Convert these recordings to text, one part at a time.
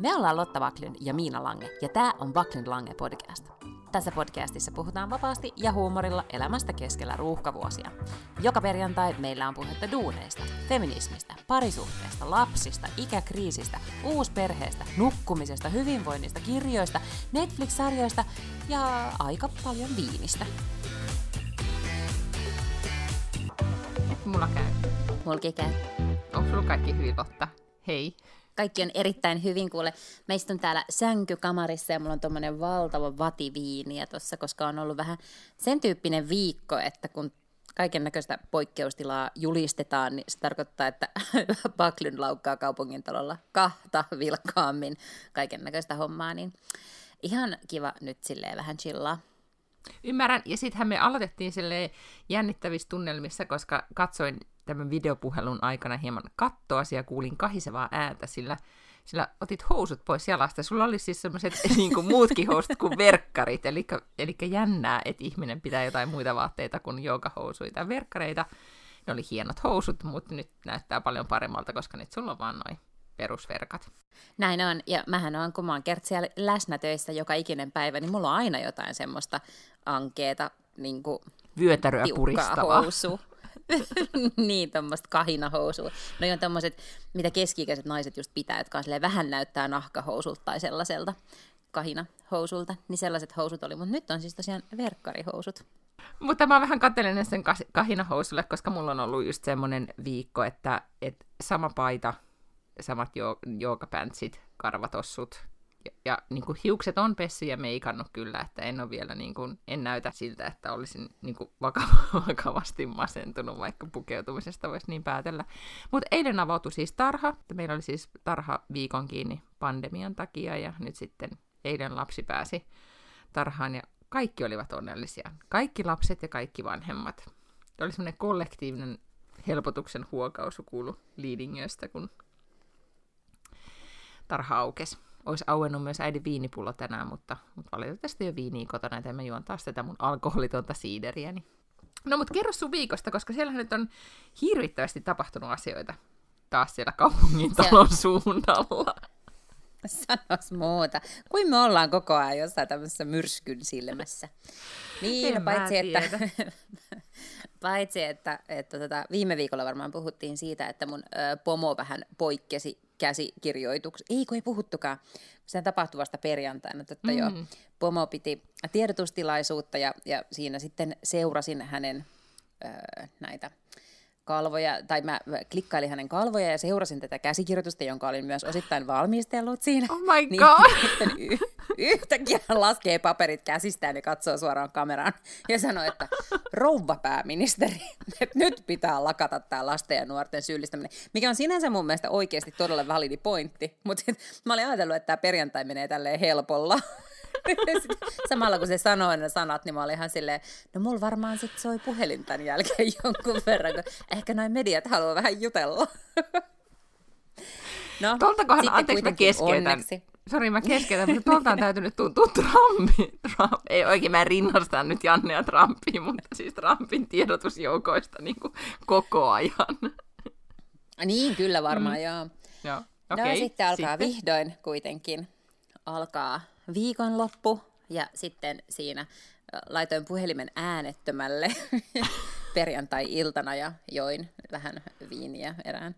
Me ollaan Lotta Vaklin ja Miina Lange, ja tämä on Vaklin Lange podcast. Tässä podcastissa puhutaan vapaasti ja huumorilla elämästä keskellä ruuhkavuosia. Joka perjantai meillä on puhetta duuneista, feminismistä, parisuhteesta, lapsista, ikäkriisistä, uusperheestä, nukkumisesta, hyvinvoinnista, kirjoista, Netflix-sarjoista ja aika paljon viinistä. Mulla käy. Mulki käy. Onko sulla kaikki hyvin, Lotta? Hei. Kaikki on erittäin hyvin, kuule. Mä istun täällä sänkykamarissa ja mulla on tommonen valtava vativiiniä tossa, koska on ollut vähän sen tyyppinen viikko, että kun kaiken näköistä poikkeustilaa julistetaan, niin se tarkoittaa, että Baklyn laukkaa kaupungintalolla kahta vilkkaammin kaiken näköistä hommaa, niin ihan kiva nyt silleen vähän chillaa. Ymmärrän, ja sittenhän me aloitettiin sille jännittävissä tunnelmissa, koska katsoin tämän videopuhelun aikana hieman kattoasi ja kuulin kahisevaa ääntä, sillä, sillä otit housut pois jalasta. Sulla oli siis sellaiset niin muutkin housut kuin verkkarit, eli, eli jännää, että ihminen pitää jotain muita vaatteita kuin joogahousuja tai verkkareita. Ne oli hienot housut, mutta nyt näyttää paljon paremmalta, koska nyt sulla on vaan noin perusverkat. Näin on, ja mähän on, kun mä oon kertsiä läsnä töissä joka ikinen päivä, niin mulla on aina jotain semmoista ankeeta, niin kuin Vyötäröä puristavaa. housu. niin, tuommoista kahinahousua. No on tommoset, mitä keski-ikäiset naiset just pitää, jotka on vähän näyttää nahkahousulta tai sellaiselta kahinahousulta, niin sellaiset housut oli, mutta nyt on siis tosiaan verkkarihousut. Mutta mä vähän katselen sen kahinahousulle, koska mulla on ollut just semmoinen viikko, että, että sama paita, samat jo- joogapäntsit, karvatossut, ja, ja niin kuin hiukset on pessy ja meikannut kyllä, että en ole vielä, niin kuin, en näytä siltä, että olisin niin kuin vaka- vakavasti masentunut, vaikka pukeutumisesta voisi niin päätellä. Mutta eilen avautui siis tarha, meillä oli siis tarha viikon kiinni pandemian takia, ja nyt sitten eilen lapsi pääsi tarhaan, ja kaikki olivat onnellisia. Kaikki lapset ja kaikki vanhemmat. Tämä oli semmoinen kollektiivinen helpotuksen huokausu kuulu Liidingöstä, kun tarha aukesi olisi auennut myös äidin viinipullo tänään, mutta, mutta valitettavasti jo viiniä kotona, että mä juon taas tätä mun alkoholitonta siideriä. Niin. No mutta kerro sun viikosta, koska siellä nyt on hirvittävästi tapahtunut asioita taas siellä kaupungin talon suunnalla. Sanois muuta. Kuin me ollaan koko ajan jossain tämmöisessä myrskyn silmässä. Niin, en paitsi että, paitsi että, että tota, viime viikolla varmaan puhuttiin siitä, että mun ö, pomo vähän poikkesi käsikirjoituksi. Ei, kun ei puhuttukaan. Sen tapahtuvasta perjantaina, että mm. jo Pomo piti tiedotustilaisuutta ja, ja siinä sitten seurasin hänen öö, näitä kalvoja, tai mä klikkailin hänen kalvoja ja seurasin tätä käsikirjoitusta, jonka olin myös osittain valmistellut siinä. Oh my niin god! Niin, y- yhtäkkiä laskee paperit käsistään ja katsoo suoraan kameraan ja sanoo, että rouva pääministeri, että nyt pitää lakata tämä lasten ja nuorten syyllistäminen, mikä on sinänsä mun mielestä oikeasti todella validi pointti, mutta mä olin ajatellut, että tämä perjantai menee tälleen helpolla. Samalla kun se sanoi ne sanat, niin mä olin ihan silleen, no mulla varmaan sit soi puhelin tämän jälkeen jonkun verran, kun ehkä noin mediat haluaa vähän jutella. no, Tuoltakohan, anteeksi mä keskeytän. Onneksi. Sori, mä keskeytän, mutta tuolta on täytynyt tuntua Trumpi. Trump. Ei oikein, mä rinnastan nyt Jannea Trumpia, mutta siis Trumpin tiedotusjoukoista niin kuin koko ajan. Niin, kyllä varmaan, mm. joo. Joo, okay. no, sitten alkaa sitten. vihdoin kuitenkin alkaa viikonloppu ja sitten siinä laitoin puhelimen äänettömälle perjantai-iltana ja join vähän viiniä erään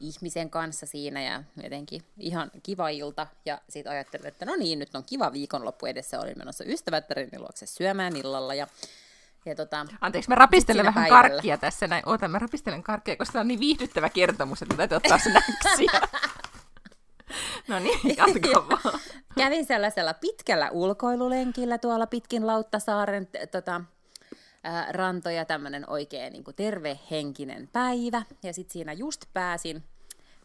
ihmisen kanssa siinä ja jotenkin ihan kiva ilta. Ja sitten ajattelin, että no niin, nyt on kiva viikonloppu edessä. Olin menossa ystävättärini luokse syömään illalla ja ja tota, Anteeksi, mä rapistelen vähän päivällä. karkkia tässä näin. Oota, mä rapistelen karkkia, koska tämä on niin viihdyttävä kertomus, että täytyy ottaa snäksiä. No niin, jatka vaan. Kävin sellaisella pitkällä ulkoilulenkillä tuolla pitkin Lauttasaaren tota, ää, rantoja, tämmöinen oikein niin tervehenkinen päivä. Ja sitten siinä just pääsin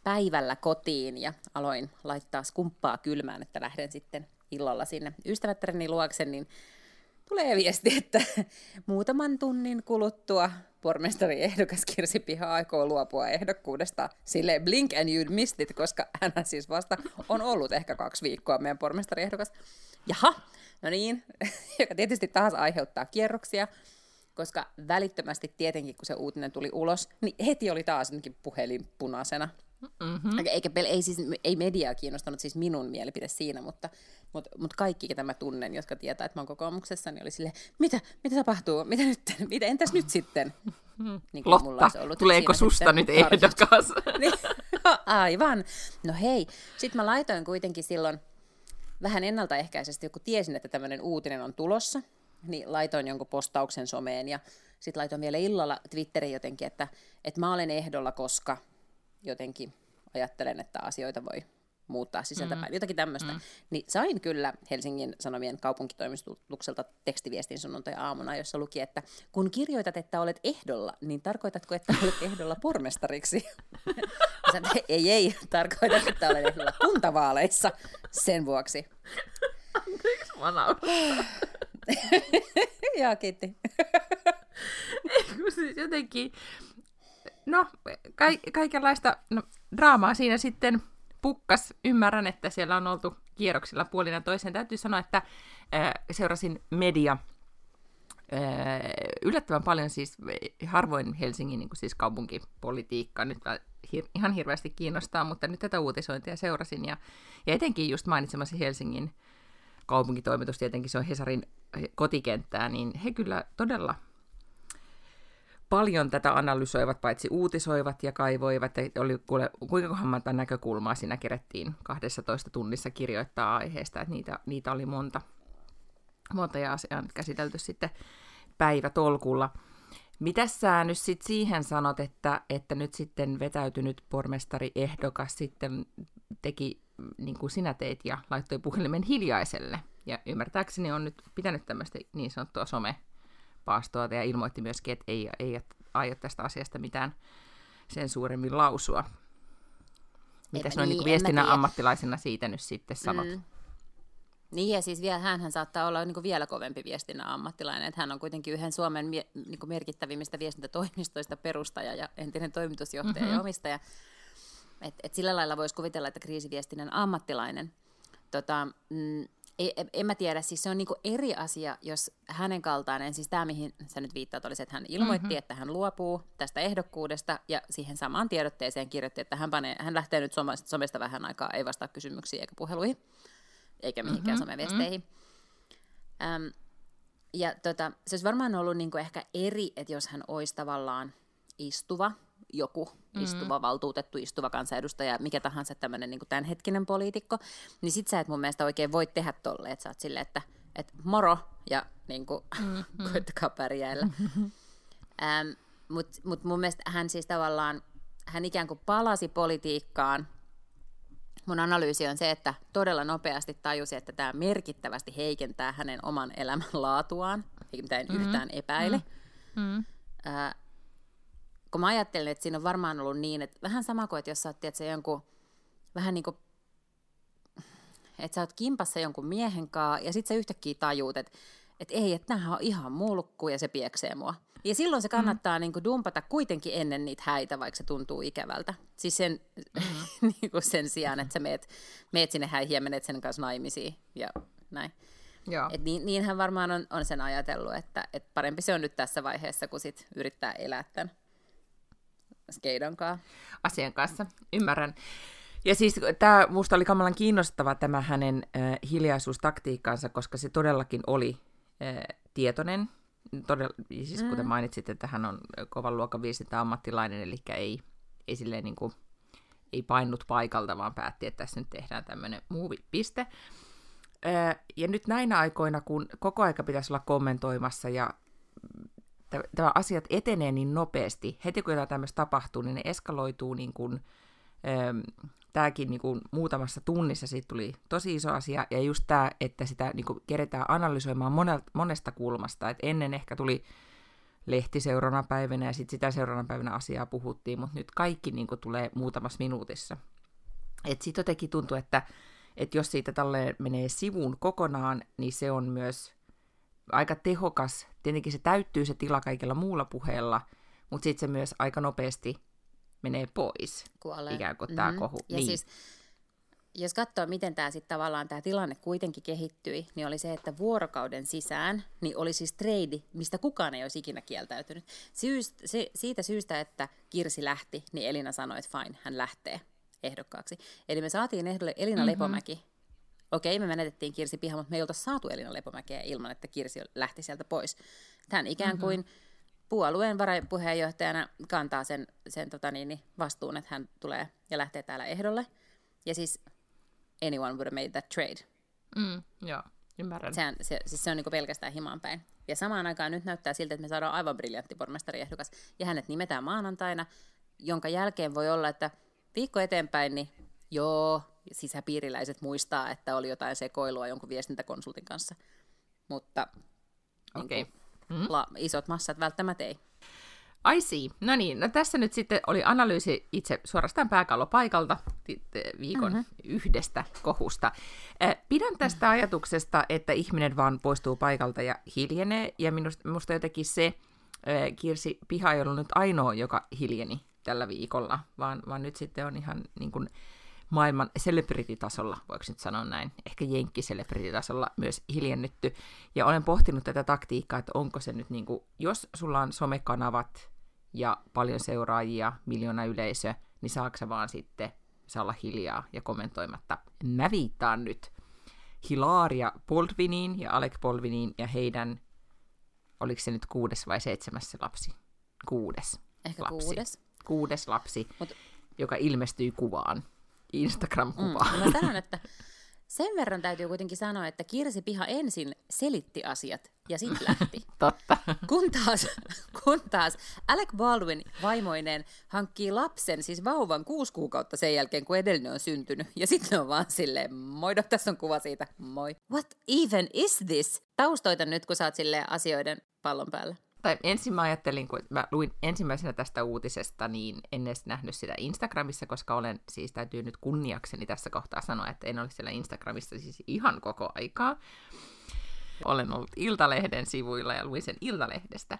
päivällä kotiin ja aloin laittaa skumppaa kylmään, että lähden sitten illalla sinne ystävättäreni luokse, niin tulee viesti, että muutaman tunnin kuluttua pormestari ehdokas Kirsi Piha aikoo luopua ehdokkuudesta sille blink and you missed it, koska hän siis vasta on ollut ehkä kaksi viikkoa meidän pormestari ehdokas. Jaha, no niin, joka tietysti taas aiheuttaa kierroksia, koska välittömästi tietenkin, kun se uutinen tuli ulos, niin heti oli taas puhelin punaisena. Mm-hmm. Eikä, ei, siis, ei mediaa kiinnostanut siis minun mielipide siinä, mutta, mutta, mutta kaikki, ketä mä tunnen, jotka tietää, että mä oon kokoomuksessa, niin oli silleen, mitä, mitä tapahtuu, mitä nyt, mitä, entäs nyt sitten? Niin Lotta, mulla ollut tuleeko susta nyt ehdokas? niin, aivan. No hei, sitten mä laitoin kuitenkin silloin vähän ennaltaehkäisesti, kun tiesin, että tämmöinen uutinen on tulossa, niin laitoin jonkun postauksen someen ja sitten laitoin vielä illalla Twitteriin jotenkin, että, että mä olen ehdolla, koska jotenkin ajattelen, että asioita voi muuttaa sisältäpäin, mm. jotakin tämmöistä. Mm. Niin sain kyllä Helsingin Sanomien kaupunkitoimitukselta tekstiviestin sunnuntai-aamuna, jossa luki, että kun kirjoitat, että olet ehdolla, niin tarkoitatko, että olet ehdolla pormestariksi? Sanoin, että ei, ei, tarkoitan, että olen ehdolla kuntavaaleissa sen vuoksi. Anteeksi, mä Joo, kiitti. siis jotenkin, no, ka- kaikenlaista no, draamaa siinä sitten pukkas. Ymmärrän, että siellä on oltu kierroksilla puolina toiseen. Täytyy sanoa, että äh, seurasin media yllättävän paljon siis harvoin Helsingin niin siis kaupunkipolitiikkaa nyt hir- ihan hirveästi kiinnostaa, mutta nyt tätä uutisointia seurasin ja, ja etenkin just mainitsemasi Helsingin kaupunkitoimitus, tietenkin se on Hesarin kotikenttää, niin he kyllä todella paljon tätä analysoivat, paitsi uutisoivat ja kaivoivat, että oli kuule, kuinka monta näkökulmaa siinä kerettiin 12 tunnissa kirjoittaa aiheesta, että niitä, niitä oli monta, monta ja asiaa nyt käsitelty sitten päivätolkulla. Mitä sä nyt sit siihen sanot, että, että nyt sitten vetäytynyt pormestari ehdokas sitten teki niin kuin sinä teit ja laittoi puhelimen hiljaiselle? Ja ymmärtääkseni on nyt pitänyt tämmöistä niin sanottua some paastoa ja ilmoitti myöskin, että ei, ei aio tästä asiasta mitään sen suuremmin lausua. Mitäs noin niin, niin viestinnän ammattilaisena siitä nyt sitten sanot? Mm. Niin ja siis vielä, hän saattaa olla niin kuin vielä kovempi viestinnän ammattilainen, että hän on kuitenkin yhden Suomen mie- niin kuin merkittävimmistä viestintätoimistoista perustaja ja entinen toimitusjohtaja mm-hmm. ja omistaja. Et, et sillä lailla voisi kuvitella, että kriisiviestinnän ammattilainen. Tota, mm, ei, en mä tiedä, siis se on niinku eri asia, jos hänen kaltainen, siis tämä mihin sä nyt viittaat, oli se, että hän ilmoitti, mm-hmm. että hän luopuu tästä ehdokkuudesta ja siihen samaan tiedotteeseen kirjoitti, että hän, panee, hän lähtee nyt somesta, somesta vähän aikaa, ei vastaa kysymyksiin eikä puheluihin, eikä mihinkään mm-hmm. someviesteihin. Mm-hmm. Äm, ja tota, se olisi varmaan ollut niinku ehkä eri, että jos hän olisi tavallaan istuva joku mm-hmm. istuva valtuutettu, istuva kansanedustaja, mikä tahansa tämmöinen niin tämänhetkinen poliitikko, niin sit sä et mun mielestä oikein voi tehdä tolle, että sä oot silleen, että et moro ja niin kuin, mm-hmm. koittakaa pärjäillä. Mm-hmm. Ähm, Mutta mut mun mielestä hän siis tavallaan, hän ikään kuin palasi politiikkaan. Mun analyysi on se, että todella nopeasti tajusi, että tämä merkittävästi heikentää hänen oman elämän laatuaan, mitä en mm-hmm. yhtään epäile. Mm-hmm. Äh, kun mä ajattelen, että siinä on varmaan ollut niin, että vähän sama kuin, että jos sä oot, tiedät, jonkun, vähän niin kuin, että sä oot kimpassa jonkun miehen kanssa, ja sit sä yhtäkkiä tajuut, että, että ei, että nämähän on ihan mulkku, ja se pieksee mua. Ja silloin se kannattaa mm. niin kuin dumpata kuitenkin ennen niitä häitä, vaikka se tuntuu ikävältä. Siis sen, mm. niin kuin sen sijaan, että sä meet, meet sinne häihin ja menet sen kanssa naimisiin ja näin. Joo. Et niin, niinhän varmaan on, on sen ajatellut, että, että parempi se on nyt tässä vaiheessa, kun sit yrittää elää tämän Skeidon kanssa. Asian kanssa, ymmärrän. Ja siis tämä minusta oli kamalan kiinnostava tämä hänen äh, hiljaisuustaktiikkansa, koska se todellakin oli äh, tietoinen. Todella, siis mm. kuten mainitsit, että hän on kovan luokan ammattilainen, eli ei, ei, silleen niin kuin, ei painut paikalta, vaan päätti, että tässä nyt tehdään tämmöinen movie-piste. ja nyt näinä aikoina, kun koko aika pitäisi olla kommentoimassa ja tämä asiat etenee niin nopeasti, heti kun jotain tämmöistä tapahtuu, niin ne eskaloituu niin kuin, ähm, tämäkin niin kuin muutamassa tunnissa siitä tuli tosi iso asia, ja just tämä, että sitä niin kuin keretään analysoimaan monelta, monesta kulmasta, että ennen ehkä tuli lehti seuraavana päivänä, ja sitten sitä seuraavana päivänä asiaa puhuttiin, mutta nyt kaikki niin kuin tulee muutamassa minuutissa. Että siitä jotenkin tuntuu, että, että jos siitä tälle menee sivuun kokonaan, niin se on myös aika tehokas. Tietenkin se täyttyy se tila kaikella muulla puheella, mutta sitten se myös aika nopeasti menee pois. Kuolee. Ikään kuin mm-hmm. kohu. Ja niin. siis, jos katsoo, miten tämä sitten tavallaan tämä tilanne kuitenkin kehittyi, niin oli se, että vuorokauden sisään niin oli siis trade, mistä kukaan ei olisi ikinä kieltäytynyt. Syyst, se, siitä syystä, että Kirsi lähti, niin Elina sanoi, että fine, hän lähtee. ehdokkaaksi. Eli me saatiin ehdolle Elina mm-hmm. Lepomäki. Okei, me menetettiin Kirsi Piha, mutta me ei saatu Elina Lepomäkeä ilman, että Kirsi lähti sieltä pois. Hän ikään mm-hmm. kuin puolueen varapuheenjohtajana kantaa sen, sen tota niin, vastuun, että hän tulee ja lähtee täällä ehdolle. Ja siis anyone would have made that trade. Mm, joo, ymmärrän. Sehän, se, siis se on niin pelkästään himaan päin. Ja samaan aikaan nyt näyttää siltä, että me saadaan aivan briljantti pormestariehdokas. Ja hänet nimetään maanantaina, jonka jälkeen voi olla, että viikko eteenpäin, niin joo, sisäpiiriläiset muistaa, että oli jotain sekoilua jonkun viestintäkonsultin kanssa. Mutta okay. niin kuin, mm. la, isot massat välttämättä ei. I see. No niin, no tässä nyt sitten oli analyysi itse suorastaan pääkallopaikalta viikon mm-hmm. yhdestä kohusta. Pidän tästä ajatuksesta, että ihminen vaan poistuu paikalta ja hiljenee, ja minusta, minusta jotenkin se, Kirsi Piha ei ollut nyt ainoa, joka hiljeni tällä viikolla, vaan, vaan nyt sitten on ihan niin kuin maailman celebrity-tasolla, voiko nyt sanoa näin, ehkä jenkki tasolla myös hiljennytty. Ja olen pohtinut tätä taktiikkaa, että onko se nyt niin kuin, jos sulla on somekanavat ja paljon seuraajia, miljoona yleisö, niin saako sä vaan sitten saa olla hiljaa ja kommentoimatta. Mä viittaan nyt Hilaria Baldwiniin ja Alec Baldwiniin ja heidän, oliko se nyt kuudes vai seitsemäs lapsi? Kuudes Ehkä lapsi. kuudes. Kuudes lapsi, Mut... joka ilmestyy kuvaan, Instagram-kuvaan. Mm, mä sanon, että sen verran täytyy kuitenkin sanoa, että Kirsi Piha ensin selitti asiat ja sitten lähti. Totta. Kun taas, kun taas Alec Baldwin vaimoinen hankkii lapsen, siis vauvan kuusi kuukautta sen jälkeen, kun edellinen on syntynyt. Ja sitten on vaan silleen, moi, no, tässä on kuva siitä, moi. What even is this? Taustoita nyt, kun saat silleen asioiden pallon päällä tai ensin mä ajattelin, kun mä luin ensimmäisenä tästä uutisesta, niin en edes nähnyt sitä Instagramissa, koska olen, siis täytyy nyt kunniakseni tässä kohtaa sanoa, että en ole siellä Instagramissa siis ihan koko aikaa. Olen ollut Iltalehden sivuilla ja luin sen Iltalehdestä.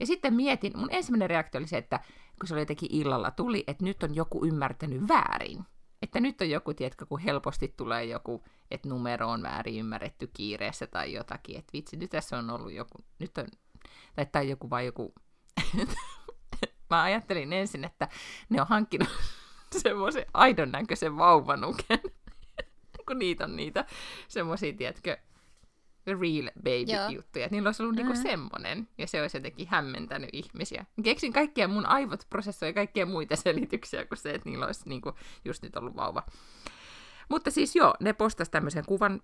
Ja sitten mietin, mun ensimmäinen reaktio oli se, että kun se oli jotenkin illalla tuli, että nyt on joku ymmärtänyt väärin. Että nyt on joku, tiedätkö, kun helposti tulee joku, että numero on väärin ymmärretty kiireessä tai jotakin, että vitsi, nyt tässä on ollut joku, nyt on tai, tai joku vai joku... Mä ajattelin ensin, että ne on hankkinut semmoisen aidon näköisen vauvanuken, kun niitä on niitä semmoisia, tiedätkö, real baby-juttuja. Niillä olisi ollut mm-hmm. niinku semmoinen, ja se olisi jotenkin hämmentänyt ihmisiä. Keksin kaikkia, mun aivot prosessoi kaikkia muita selityksiä kuin se, että niillä olisi niinku just nyt ollut vauva. Mutta siis joo, ne postasivat tämmöisen kuvan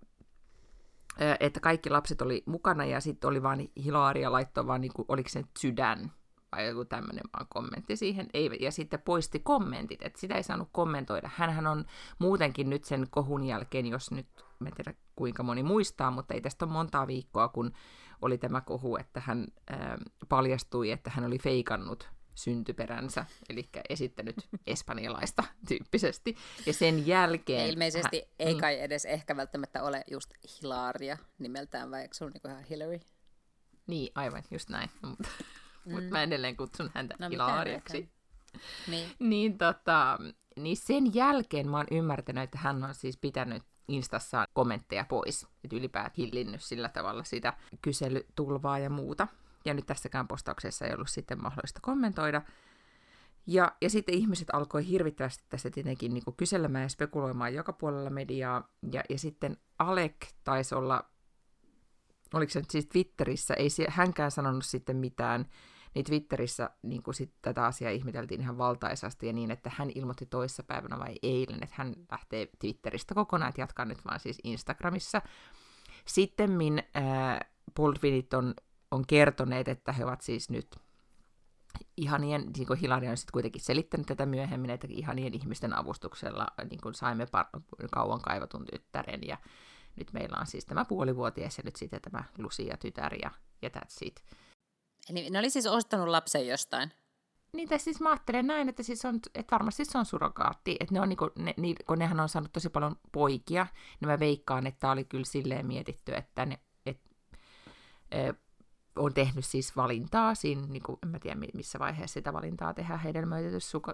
että kaikki lapset oli mukana ja sitten oli vaan Hilaria laittoi vaan, niinku, oliko se sydän vai joku tämmöinen vaan kommentti siihen. Ei, ja sitten poisti kommentit, että sitä ei saanut kommentoida. Hänhän on muutenkin nyt sen kohun jälkeen, jos nyt, mä en tiedä kuinka moni muistaa, mutta ei tästä ole montaa viikkoa, kun oli tämä kohu, että hän ää, paljastui, että hän oli feikannut syntyperänsä, eli esittänyt espanjalaista tyyppisesti. Ja sen jälkeen... Ilmeisesti hän, ei mm. kai edes ehkä välttämättä ole just Hilaria nimeltään, vai eikö se ole niin ihan Hillary? Niin, aivan, just näin. Mutta mm. mut mä edelleen kutsun häntä no, Hilariaksi. Niin. niin, tota, niin sen jälkeen mä oon ymmärtänyt, että hän on siis pitänyt Instassa kommentteja pois. Että ylipäätään hillinnyt sillä tavalla sitä kyselytulvaa ja muuta ja nyt tässäkään postauksessa ei ollut sitten mahdollista kommentoida. Ja, ja sitten ihmiset alkoi hirvittävästi tässä tietenkin niin kuin kyselemään ja spekuloimaan joka puolella mediaa, ja, ja sitten Alek taisi olla, oliko se nyt siis Twitterissä, ei hänkään sanonut sitten mitään, niin Twitterissä niin kuin sit tätä asiaa ihmeteltiin ihan valtaisasti ja niin, että hän ilmoitti toissapäivänä vai eilen, että hän lähtee Twitteristä kokonaan, että jatkaa nyt vaan siis Instagramissa. Sitten äh, Baldwinit on on kertoneet, että he ovat siis nyt ihanien, niin kuin Hilari on sitten kuitenkin selittänyt tätä myöhemmin, että ihanien ihmisten avustuksella niin kuin saimme par- kauan kaivatun tyttären ja nyt meillä on siis tämä puolivuotias ja nyt sitten tämä Lucia-tytär ja, ja that's it. Eli ne oli siis ostanut lapsen jostain? Niin, tai siis mä ajattelen näin, että, siis on, että varmasti se on surrogaatti, että ne on, niin kuin, ne, niin, kun nehän on saanut tosi paljon poikia, niin mä veikkaan, että oli kyllä silleen mietitty, että ne, et, e, on tehnyt siis valintaa siinä, niin kuin, en mä tiedä missä vaiheessa sitä valintaa tehdään hedelmöitetyssä suku,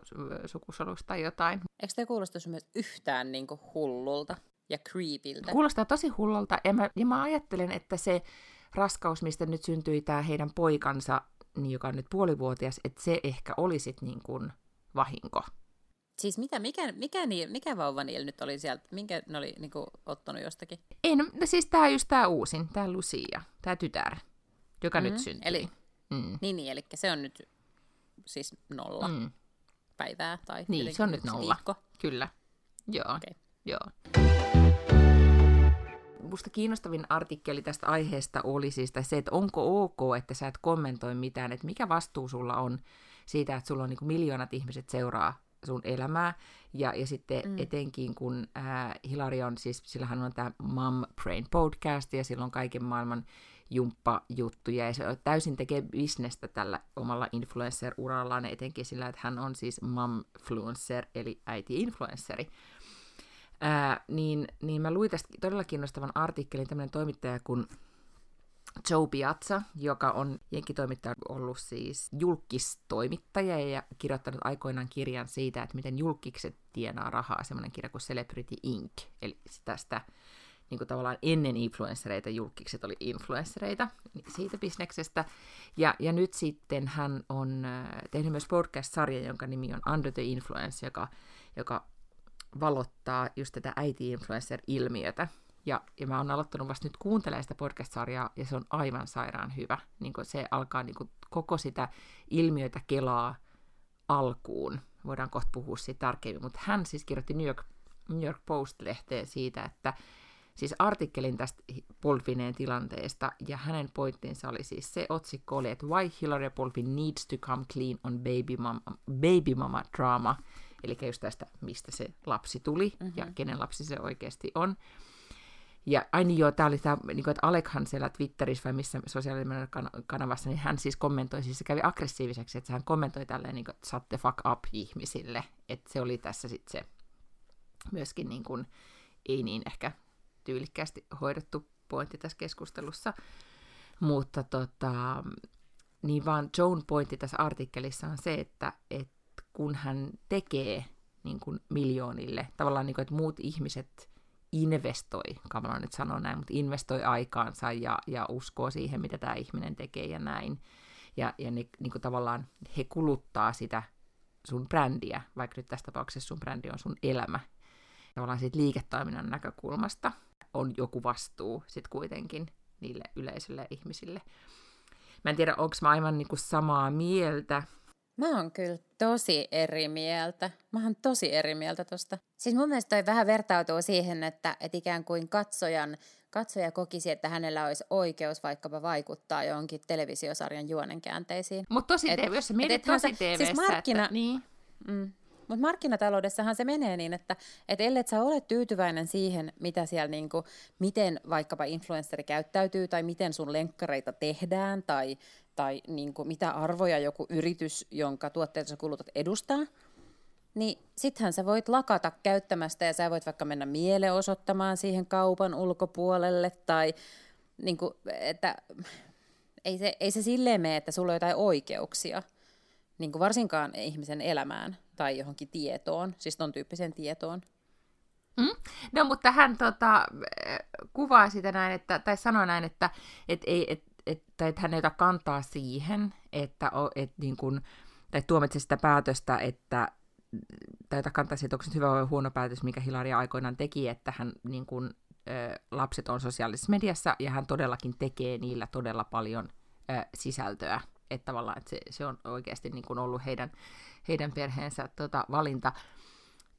sukusolusta tai jotain. Eikö tämä kuulosta myös yhtään niin kuin hullulta ja creepiltä? Kuulostaa tosi hullulta ja mä, ja mä ajattelen, että se raskaus, mistä nyt syntyi tämä heidän poikansa, niin joka on nyt puolivuotias, että se ehkä olisi niin kuin vahinko. Siis mitä, mikä, mikä, niil, mikä vauva niillä nyt oli sieltä? Minkä ne oli niinku, ottanut jostakin? Ei, no, no siis tää just tää uusin, tää Lucia, tää tytär, joka mm-hmm. nyt syntyi. Eli, mm. Niin, niin, eli se on nyt siis nolla mm. päivää tai Niin, se on nyt nolla. Viikko. Kyllä. Joo. Okay. Joo. Musta kiinnostavin artikkeli tästä aiheesta oli siis se, että onko ok, että sä et kommentoi mitään, että mikä vastuu sulla on siitä, että sulla on niin miljoonat ihmiset seuraa sun elämää. Ja, ja sitten mm. etenkin kun äh, Hilari on, siis sillähän on tämä Mom Brain podcast ja silloin kaiken maailman jumppajuttuja ja se täysin tekee bisnestä tällä omalla influencer-urallaan, etenkin sillä, että hän on siis momfluencer, eli äiti-influenceri. Ää, niin, niin mä luin tästä todella kiinnostavan artikkelin, tämmöinen toimittaja kuin Joe Piazza, joka on jenkkitoimittaja ollut siis julkistoimittaja ja kirjoittanut aikoinaan kirjan siitä, että miten julkikset tienaa rahaa, semmoinen kirja kuin Celebrity Inc. Eli tästä niin kuin tavallaan ennen influenssereita julkikset oli influenssereita siitä bisneksestä. Ja, ja nyt sitten hän on äh, tehnyt myös podcast-sarja, jonka nimi on Under the Influence, joka, joka valottaa just tätä äiti-influencer-ilmiötä. Ja, ja mä oon aloittanut vasta nyt kuuntelemaan sitä podcast-sarjaa, ja se on aivan sairaan hyvä. Niin se alkaa niin koko sitä ilmiötä kelaa alkuun. Voidaan kohta puhua siitä tarkemmin, mutta hän siis kirjoitti New York, New York Post-lehteen siitä, että siis artikkelin tästä Polfineen tilanteesta, ja hänen pointtinsa oli siis se otsikko oli, että Why Hillary Polfin needs to come clean on baby mama, baby mama drama, eli just tästä, mistä se lapsi tuli, mm-hmm. ja kenen lapsi se oikeasti on. Ja aina niin joo, tämä oli tämä, niin kuin, että Alekhan siellä Twitterissä vai missä sosiaalinen kanavassa, niin hän siis kommentoi, siis se kävi aggressiiviseksi, että hän kommentoi tälleen, niin kuin, että shut the fuck up ihmisille. Että se oli tässä sitten se myöskin niin kuin, ei niin ehkä tyylikkäästi hoidettu pointti tässä keskustelussa. Mutta tota, niin vaan Joan pointti tässä artikkelissa on se, että, että kun hän tekee niin kuin miljoonille, tavallaan niin kuin, että muut ihmiset investoi, kamala nyt sanoa näin, mutta investoi aikaansa ja, ja uskoo siihen, mitä tämä ihminen tekee ja näin. Ja, ja ne, niin kuin tavallaan he kuluttaa sitä sun brändiä, vaikka nyt tässä tapauksessa sun brändi on sun elämä, tavallaan siitä liiketoiminnan näkökulmasta on joku vastuu sitten kuitenkin niille yleisölle ihmisille. Mä en tiedä, onko mä aivan niinku samaa mieltä. Mä oon kyllä tosi eri mieltä. Mä oon tosi eri mieltä tosta. Siis mun mielestä toi vähän vertautuu siihen, että, että ikään kuin katsojan, katsoja kokisi, että hänellä olisi oikeus vaikkapa vaikuttaa johonkin televisiosarjan juonenkäänteisiin. Mutta tosi TV, jos sä mietit tosi TVssä, siis markkina, että, niin. Mm, mutta markkinataloudessahan se menee niin, että et ellei sä ole tyytyväinen siihen, mitä siellä niinku, miten vaikkapa influenssari käyttäytyy tai miten sun lenkkareita tehdään tai, tai niinku, mitä arvoja joku yritys, jonka tuotteita sä kulutat edustaa, niin sittenhän sä voit lakata käyttämästä ja sä voit vaikka mennä mielenosoittamaan siihen kaupan ulkopuolelle tai niinku, että ei se, ei se silleen mene, että sulla on jotain oikeuksia, niin kuin varsinkaan ihmisen elämään tai johonkin tietoon, siis ton tyyppiseen tietoon. Mm. No, mutta hän tota, kuvaa sitä näin, että, tai sanoo näin, että et, ei, et, et, tai että hän ei ota kantaa siihen, että et, niin kun, tai tuomitse sitä päätöstä, että tai kantaa siihen, että onko se hyvä vai huono päätös, mikä Hilaria aikoinaan teki, että hän niin kun, ö, lapset on sosiaalisessa mediassa, ja hän todellakin tekee niillä todella paljon ö, sisältöä että tavallaan että se, se on oikeasti niin kuin ollut heidän, heidän perheensä tota, valinta.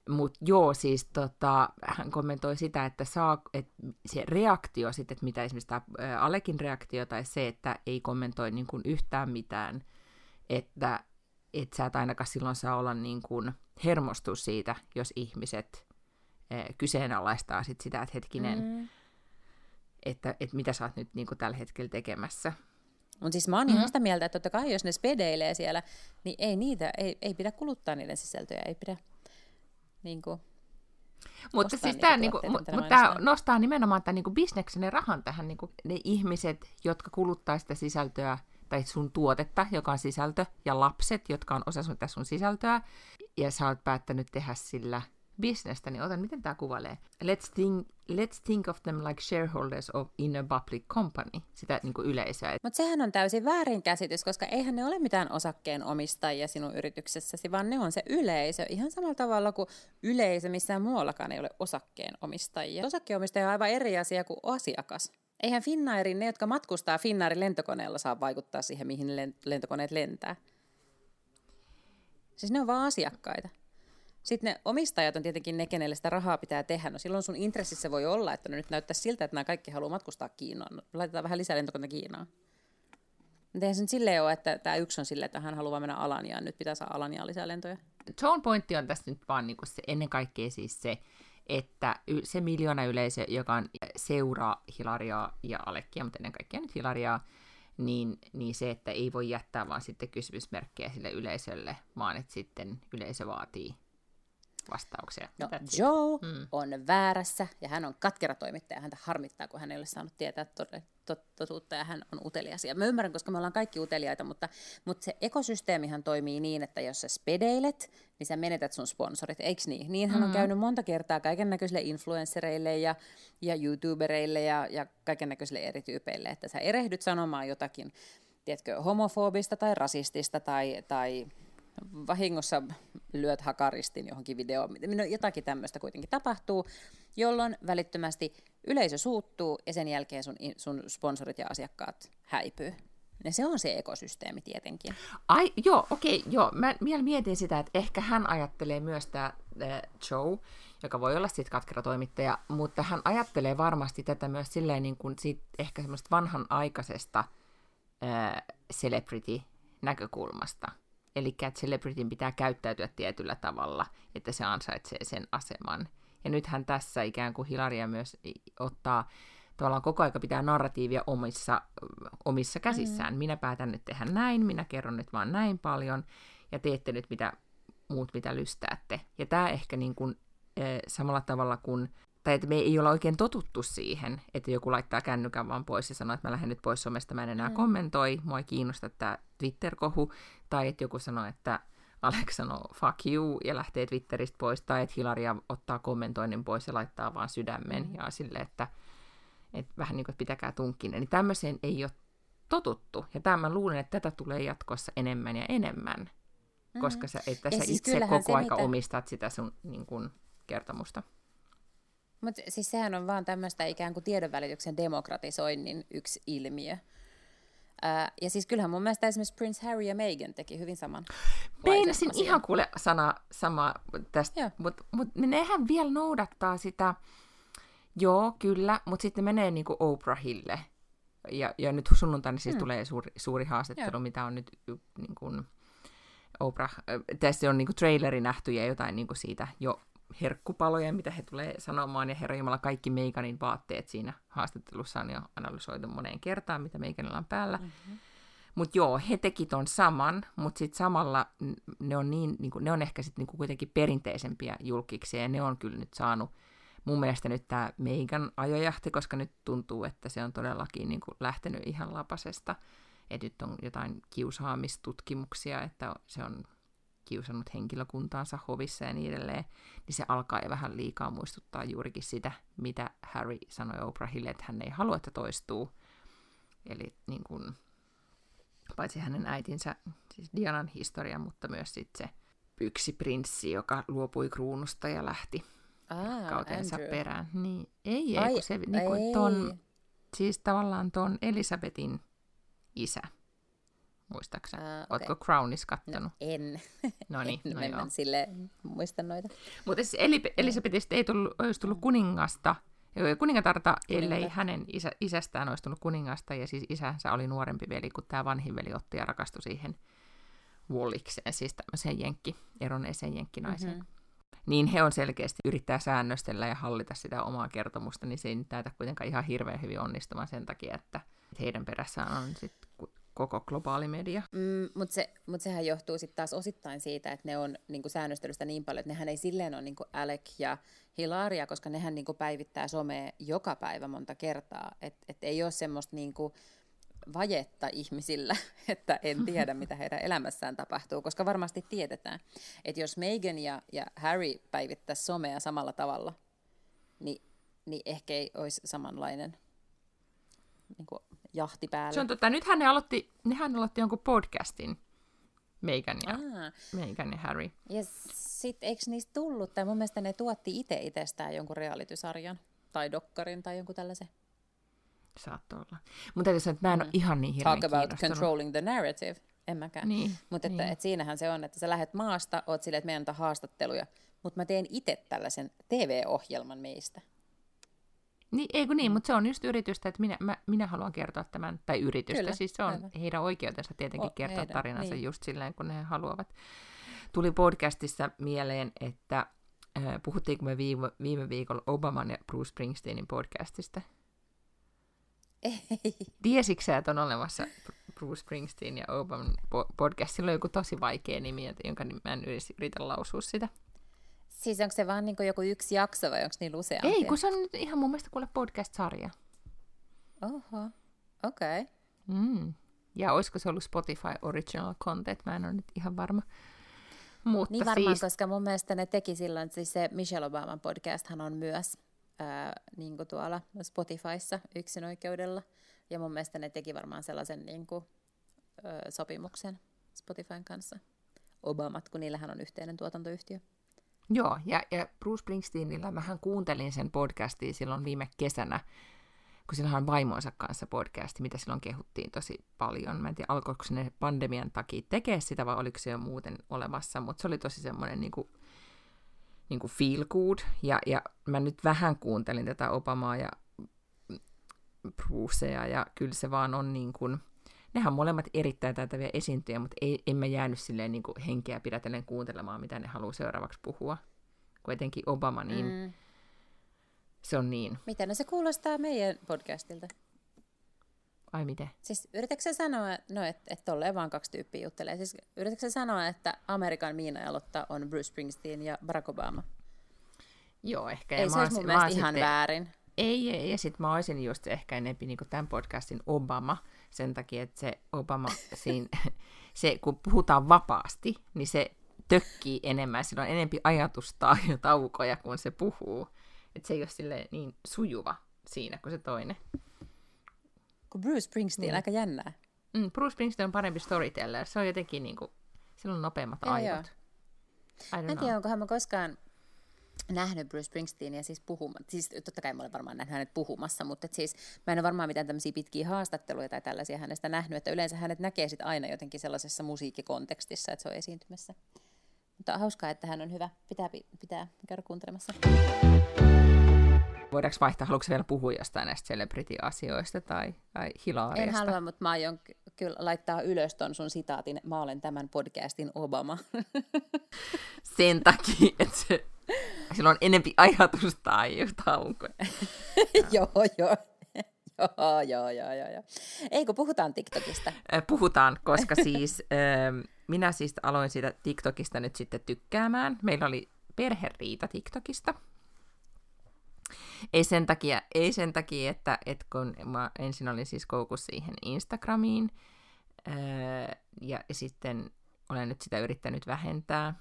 Mutta joo, siis tota, hän kommentoi sitä, että saa, et se reaktio sitten, että mitä esimerkiksi tämä Alekin reaktio tai se, että ei kommentoi niin kuin yhtään mitään, että et sä et ainakaan silloin saa olla niin kuin hermostus siitä, jos ihmiset e, kyseenalaistaa sit sitä, että hetkinen, mm. että, että mitä sä oot nyt niin kuin tällä hetkellä tekemässä. Mutta siis mä oon mm-hmm. ihan sitä mieltä, että totta kai jos ne spedeilee siellä, niin ei niitä, ei, ei pidä kuluttaa niiden sisältöjä, ei pidä niin kuin, mutta siis tämä niinku, mut, mut tää nostaa nimenomaan tämän niinku bisneksen ja rahan tähän niinku, ne ihmiset, jotka kuluttaa sitä sisältöä tai sun tuotetta, joka on sisältö, ja lapset, jotka on osa sun, sun sisältöä, ja sä oot päättänyt tehdä sillä bisnestä, niin otan, miten tämä kuvailee? Let's think, let's think of them like shareholders of in a public company, sitä niin kuin yleisöä. Mutta sehän on täysin väärinkäsitys, koska eihän ne ole mitään osakkeen omistajia sinun yrityksessäsi, vaan ne on se yleisö, ihan samalla tavalla kuin yleisö missään muuallakaan ei ole osakkeen omistajia. Osakkeenomistaja on aivan eri asia kuin asiakas. Eihän Finnairin, ne jotka matkustaa Finnairin lentokoneella, saa vaikuttaa siihen, mihin lentokoneet lentää. Siis ne on vaan asiakkaita. Sitten ne omistajat on tietenkin ne, kenelle sitä rahaa pitää tehdä. No silloin sun intressissä voi olla, että no nyt näyttää siltä, että nämä kaikki haluaa matkustaa Kiinaan. No, laitetaan vähän lisää lentokoneita Kiinaan. Mutta eihän se nyt silleen ole, että tämä yksi on silleen, että hän haluaa mennä Alaniaan, nyt pitää saada Alaniaan lisää lentoja. John pointti on tässä nyt vaan niinku se, ennen kaikkea siis se, että se miljoona yleisö, joka on seuraa Hilariaa ja Alekkia, mutta ennen kaikkea nyt Hilariaa, niin, niin se, että ei voi jättää vaan sitten kysymysmerkkejä sille yleisölle, vaan että sitten yleisö vaatii vastauksia. No, Joe mm. on väärässä ja hän on katkera toimittaja. Häntä harmittaa, kun hän ei ole saanut tietää totuutta ja hän on utelias. Ja mä ymmärrän, koska me ollaan kaikki uteliaita, mutta, mutta se ekosysteemihan toimii niin, että jos sä spedeilet, niin sä menetät sun sponsorit, eikö niin? Niinhän mm. on käynyt monta kertaa kaiken näköisille influenssereille ja, ja youtubereille ja, ja kaiken näköisille eri tyypeille, että sä erehdyt sanomaan jotakin, tiedätkö, homofobista tai rasistista tai, tai vahingossa lyöt hakaristin johonkin videoon, jotakin tämmöistä kuitenkin tapahtuu, jolloin välittömästi yleisö suuttuu ja sen jälkeen sun, sun sponsorit ja asiakkaat häipyy. Ja se on se ekosysteemi tietenkin. Ai, joo, okei, okay, joo. Mä vielä mietin sitä, että ehkä hän ajattelee myös tämä Joe, joka voi olla sitten katkera toimittaja, mutta hän ajattelee varmasti tätä myös silleen niin kuin siitä ehkä semmoista vanhanaikaisesta äh, celebrity-näkökulmasta. Eli että celebrityn pitää käyttäytyä tietyllä tavalla, että se ansaitsee sen aseman. Ja nythän tässä ikään kuin Hilaria myös ottaa, tavallaan koko aika pitää narratiivia omissa, omissa käsissään. Mm. Minä päätän nyt tehdä näin, minä kerron nyt vaan näin paljon, ja teette nyt mitä muut, mitä lystäätte. Ja tämä ehkä niin kuin, eh, samalla tavalla kuin tai että me ei olla oikein totuttu siihen, että joku laittaa kännykän vaan pois ja sanoo, että mä lähden nyt pois somesta, mä en enää mm. kommentoi, mua ei kiinnosta tämä Twitter-kohu, tai että joku sanoo, että Alex sanoo fuck you ja lähtee Twitteristä pois, tai että Hilaria ottaa kommentoinnin pois ja laittaa vaan sydämen mm. ja sille, että, että vähän niin kuin, pitäkää tunkkinen. Niin tämmöiseen ei ole totuttu, ja tämä mä luulen, että tätä tulee jatkossa enemmän ja enemmän, mm-hmm. koska sä, että sä siis itse koko se, aika mitä... omistat sitä sun niin kuin, kertomusta. Mutta siis sehän on vaan tämmöistä ikään kuin tiedonvälityksen demokratisoinnin yksi ilmiö. Ää, ja siis kyllähän mun mielestä esimerkiksi Prince Harry ja Meghan teki hyvin saman. Meinasin ihan kuule sana sama tästä, mutta mut nehän vielä noudattaa sitä, joo kyllä, mutta sitten menee niinku Oprahille. Ja, ja nyt sunnuntaina siis hmm. tulee suuri, suuri haastattelu, Joo. mitä on nyt niin kuin, Oprah, tässä on niin kuin traileri nähty ja jotain niin kuin siitä jo herkkupaloja, mitä he tulee sanomaan, ja herra Jumala, kaikki Meikanin vaatteet siinä haastattelussa on jo analysoitu moneen kertaan, mitä Meikanilla on päällä. Mm-hmm. Mutta joo, he teki ton saman, mutta sitten samalla ne on, niin, niinku, ne on ehkä sitten niinku kuitenkin perinteisempiä julkiksi, ja ne on kyllä nyt saanut mun mielestä nyt tämä Meikan ajojahti, koska nyt tuntuu, että se on todellakin niinku lähtenyt ihan lapasesta. Että nyt on jotain kiusaamistutkimuksia, että se on kiusannut henkilökuntaansa hovissa ja niin edelleen, niin se alkaa jo vähän liikaa muistuttaa juurikin sitä, mitä Harry sanoi Oprahille, että hän ei halua, että toistuu. Eli niin kuin, paitsi hänen äitinsä, siis Dianan historia, mutta myös sitten se yksi prinssi, joka luopui kruunusta ja lähti ah, kautensa Andrew. perään. Niin, ei, ei, Ai, se, niin kuin, ton, siis tavallaan ton Elisabetin isä muistaakseni. Uh, okay. Oletko Crownis kattonut? No, en. No niin, no en, joo. sille muista noita. Mutta siis Elisabetista ei tullut, olisi tullut kuningasta, kuningatarta, ellei hänen isä, isästään olisi tullut kuningasta, ja siis isänsä oli nuorempi veli, kun tämä vanhin veli otti ja rakastui siihen Wallikseen, siis tämmöiseen jenkki, eroneeseen jenkkinaiseen. Mm-hmm. Niin he on selkeästi yrittää säännöstellä ja hallita sitä omaa kertomusta, niin se ei näytä kuitenkaan ihan hirveän hyvin onnistumaan sen takia, että heidän perässään on sitten koko globaali media. Mm, Mutta se, mut sehän johtuu sitten taas osittain siitä, että ne on niinku säännöstelystä niin paljon, että nehän ei silleen ole niinku Alec ja Hilaria, koska nehän niinku päivittää somea joka päivä monta kertaa. Että et ei ole semmoista niinku vajetta ihmisillä, että en tiedä, mitä heidän elämässään tapahtuu, koska varmasti tiedetään, että jos Meghan ja, ja Harry päivittäisi somea samalla tavalla, niin, niin ehkä ei olisi samanlainen niin kuin jahti päällä. Se on totta. Nythän ne aloitti, nehän aloitti jonkun podcastin, Meghan ja, Aa, Meghan ja Harry. ja sitten eikö niistä tullut, tai mun mielestä ne tuotti itse itsestään jonkun realitysarjan, tai dokkarin, tai jonkun tällaisen. Saattoi olla. Mutta täytyy sanoa, että mä en ole ihan niin hirveän Mm. Talk about controlling the narrative. En mäkään. Niin, Mutta että, niin. et siinähän se on, että sä lähdet maasta, oot silleen, että meidän antaa haastatteluja, mutta mä teen itse tällaisen TV-ohjelman meistä. Niin, ei kun Mm. niin, mutta se on just yritystä, että minä, mä, minä haluan kertoa tämän, tai yritystä, Kyllä, siis se on aivan. heidän oikeutensa tietenkin O- kertoa heidän, tarinansa niin. just silleen, kun he haluavat. Tuli podcastissa mieleen, että äh, puhuttiinko me viime, viime viikolla Obaman ja Bruce Springsteenin podcastista? Ei. Tiesitkö sä, että on olemassa Bruce Springsteen ja Obaman po- podcast? Sillä on joku tosi vaikea nimi, jonka mä en yritä lausua sitä. Siis onko se vaan niin joku yksi jakso vai onko niillä useampia? Ei, kun se on nyt ihan mun mielestä kuule podcast-sarja. Oho, okei. Okay. Mm. Ja olisiko se ollut Spotify Original Content? Mä en ole nyt ihan varma. Mutta Niin varmaan, siis, koska mun mielestä ne teki silloin, että siis se Michelle Obaman podcasthan on myös ää, niin kuin tuolla Spotifyssa yksinoikeudella. Ja mun mielestä ne teki varmaan sellaisen niin kuin, ö, sopimuksen Spotifyn kanssa. Obamat, kun niillähän on yhteinen tuotantoyhtiö. Joo, ja, ja Bruce Springsteenillä mähän kuuntelin sen podcastia silloin viime kesänä, kun sillä on vaimonsa kanssa podcasti, mitä silloin kehuttiin tosi paljon. Mä en tiedä, alkoiko ne pandemian takia tekee sitä vai oliko se jo muuten olemassa, mutta se oli tosi semmoinen niin kuin, niin kuin feel good. Ja, ja mä nyt vähän kuuntelin tätä Obamaa ja Brucea, ja kyllä se vaan on niin kuin, nehän molemmat erittäin taitavia esiintyjä, mutta ei, en mä jäänyt silleen niin kuin henkeä pidätellen kuuntelemaan, mitä ne haluaa seuraavaksi puhua. Kun etenkin Obama, niin mm. Se on niin. Miten no se kuulostaa meidän podcastilta? Ai miten? Siis yritätkö sä sanoa, no että et tolleen vaan kaksi tyyppiä juttelee, siis yritätkö sä sanoa, että Amerikan miina aloittaa on Bruce Springsteen ja Barack Obama? Joo, ehkä. Ei se olisi mun mielestä ihan sitten- väärin. Ei, ei, ja sitten mä olisin just ehkä enempi niin tämän podcastin Obama, sen takia, että se Obama, siinä, se, kun puhutaan vapaasti, niin se tökkii enemmän, sillä on enempi ajatusta ja taukoja, kun se puhuu. Että se ei ole niin sujuva siinä kuin se toinen. Kun Bruce Springsteen, Niin. aika jännää. Mm, Bruce Springsteen on parempi storyteller, se on jotenkin niin kuin, sillä on nopeammat aivot. joo. En tiedä, onkohan mä koskaan nähnyt Bruce Springsteenia siis puhumassa. Siis totta kai mä olen varmaan nähnyt hänet puhumassa, mutta et siis mä en ole varmaan mitään tämmöisiä pitkiä haastatteluja tai tällaisia hänestä nähnyt, että yleensä hänet näkee sit aina jotenkin sellaisessa musiikkikontekstissa, että se on esiintymässä. Mutta hauskaa, että hän on hyvä. Pitää, pitää käydä kuuntelemassa. Voidaanko vaihtaa, haluatko vielä puhua jostain näistä celebrity-asioista tai, tai hilaariasta? En halua, mutta mä aion ky- kyllä laittaa ylös ton sun sitaatin. Mä olen tämän podcastin Obama. sen takia, että se, sillä on enempi ajatusta taukoja. joo, joo. joo, joo, joo, joo, joo. Ei, kun puhutaan TikTokista. Puhutaan, koska siis minä siis aloin siitä TikTokista nyt sitten tykkäämään. Meillä oli perheriita TikTokista. Ei sen takia, ei sen takia että, että kun mä ensin olin siis koukussa siihen Instagramiin, ja sitten olen nyt sitä yrittänyt vähentää.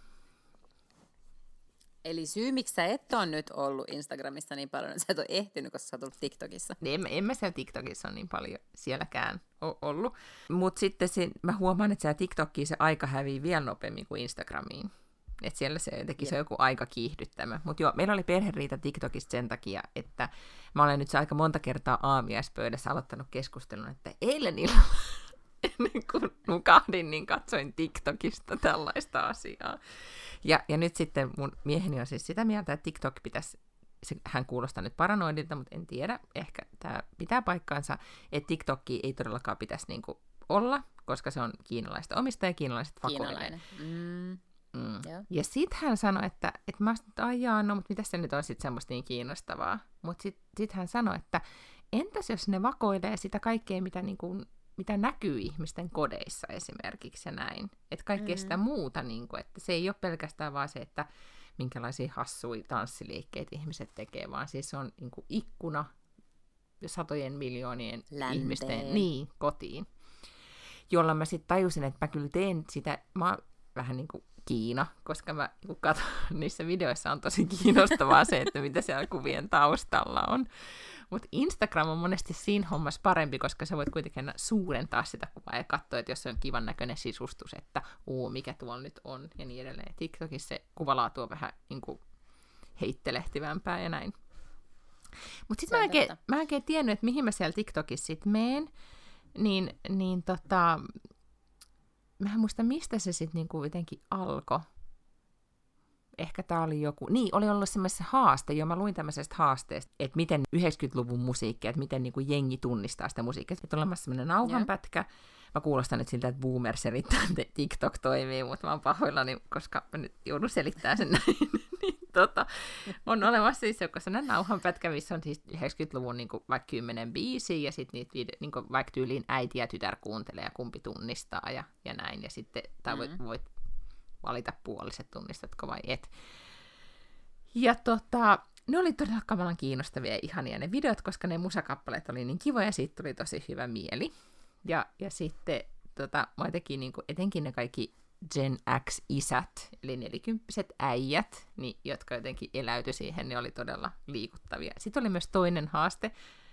Eli syy, miksi sä et ole nyt ollut Instagramissa niin paljon, että sä et ole ehtinyt, koska sä oot ollut TikTokissa. Niin en, en mä siellä TikTokissa ole niin paljon sielläkään ollut. Mutta sitten se, mä huomaan, että siellä se aika hävii vielä nopeammin kuin Instagramiin. Että siellä se jotenkin se on joku aika kiihdyttämä. Mutta joo, meillä oli perheriita TikTokista sen takia, että mä olen nyt se aika monta kertaa aamiaispöydässä aloittanut keskustelun, että eilen illalla ennen kuin nukahdin, niin katsoin TikTokista tällaista asiaa. Ja, ja nyt sitten mun mieheni on siis sitä mieltä, että TikTok pitäisi se, hän kuulostaa nyt paranoidilta, mutta en tiedä, ehkä tämä pitää paikkaansa, että TikTokki ei todellakaan pitäisi niinku olla, koska se on kiinalaista omista ja kiinalaiset. Kiinalainen. Mm. Mm. Joo. Ja sitten hän sanoi, että, että mä sanoin, ai jaa, no, mutta mitä se nyt on sitten semmoista niin kiinnostavaa. Mutta sitten sit hän sanoi, että entäs jos ne vakoilee sitä kaikkea, mitä, niin kuin, mitä näkyy ihmisten kodeissa esimerkiksi ja näin. Että kaikkea mm. sitä muuta, niin kuin, että se ei ole pelkästään vaan se, että minkälaisia hassuja tanssiliikkeitä ihmiset tekee, vaan siis se on niin kuin ikkuna satojen miljoonien Länteen. ihmisten niin, kotiin. Jolla mä sitten tajusin, että mä kyllä teen sitä, mä oon vähän niin kuin Kiina, koska mä kun katson, niissä videoissa on tosi kiinnostavaa se, että mitä siellä kuvien taustalla on. Mutta Instagram on monesti siinä hommassa parempi, koska sä voit kuitenkin suurentaa sitä kuvaa ja katsoa, että jos se on kivan näköinen sisustus, että uu, mikä tuolla nyt on ja niin edelleen. TikTokissa se kuvalaatu on vähän niin kuin heittelehtivämpää ja näin. Mutta sitten mä, oikein- mä en oikein tiennyt, että mihin mä siellä TikTokissa sitten meen, niin, niin tota, mä en muista, mistä se sitten niinku jotenkin alkoi. Ehkä tämä oli joku, niin, oli ollut semmoisessa haaste, jo mä luin tämmöisestä haasteesta, että miten 90-luvun musiikkia, että miten niinku jengi tunnistaa sitä musiikkia. Sitten on olemassa semmoinen nauhanpätkä. Mä kuulostan nyt siltä, että boomer selittää, että TikTok toimii, mutta mä oon pahoillani, koska mä nyt joudun selittämään sen näin. niin, tota, on olemassa siis joku sellainen nauhanpätkä, missä on siis 90-luvun niin kuin, vaikka kymmenen biisiä, ja sitten niitä niin kuin, vaikka tyyliin äiti ja tytär kuuntelee, ja kumpi tunnistaa, ja, ja näin. Ja sitten, tai voit, Mm. voit valita puoliset, tunnistatko vai et. Ja tota, ne oli todella kamalan kiinnostavia ja ihania ne videot, koska ne musakappaleet oli niin kivoja ja siitä tuli tosi hyvä mieli. Ja, ja sitten tota, mä jotenkin niin kuin, etenkin ne kaikki Gen X-isät, eli nelikymppiset äijät, niin, jotka jotenkin eläytyi siihen, ne oli todella liikuttavia. Sitten oli myös toinen haaste.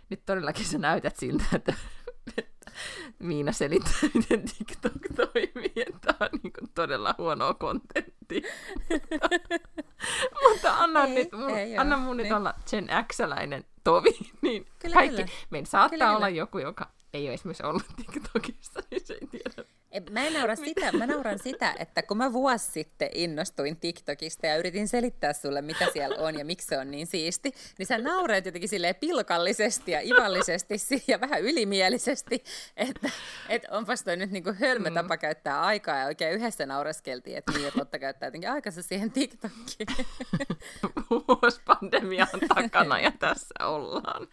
Nyt todellakin sä näytät siltä, että Miina selittää, miten TikTok toimii, että tämä on niin kuin todella huonoa kontenttia. Mutta anna, Ei, nyt mun, ei oo, anna mun nyt niin. olla Gen X-läinen tovi, niin Kyllä, kaikki, kyllä. meillä saattaa Kyllä, olla kyllä. joku, joka ei ole esimerkiksi ollut TikTokissa, niin se ei tiedä. Mä en naura sitä, mä nauran sitä, että kun mä vuosi sitten innostuin TikTokista ja yritin selittää sulle, mitä siellä on ja miksi se on niin siisti, niin sä naurat jotenkin silleen pilkallisesti ja ivallisesti ja vähän ylimielisesti, että et onpas toi nyt niinku hölmö tapa käyttää aikaa ja oikein yhdessä naureskeltiin, että niin, että Lotta käyttää jotenkin aikansa siihen TikTokiin. Vuosi pandemian takana ja tässä ollaan.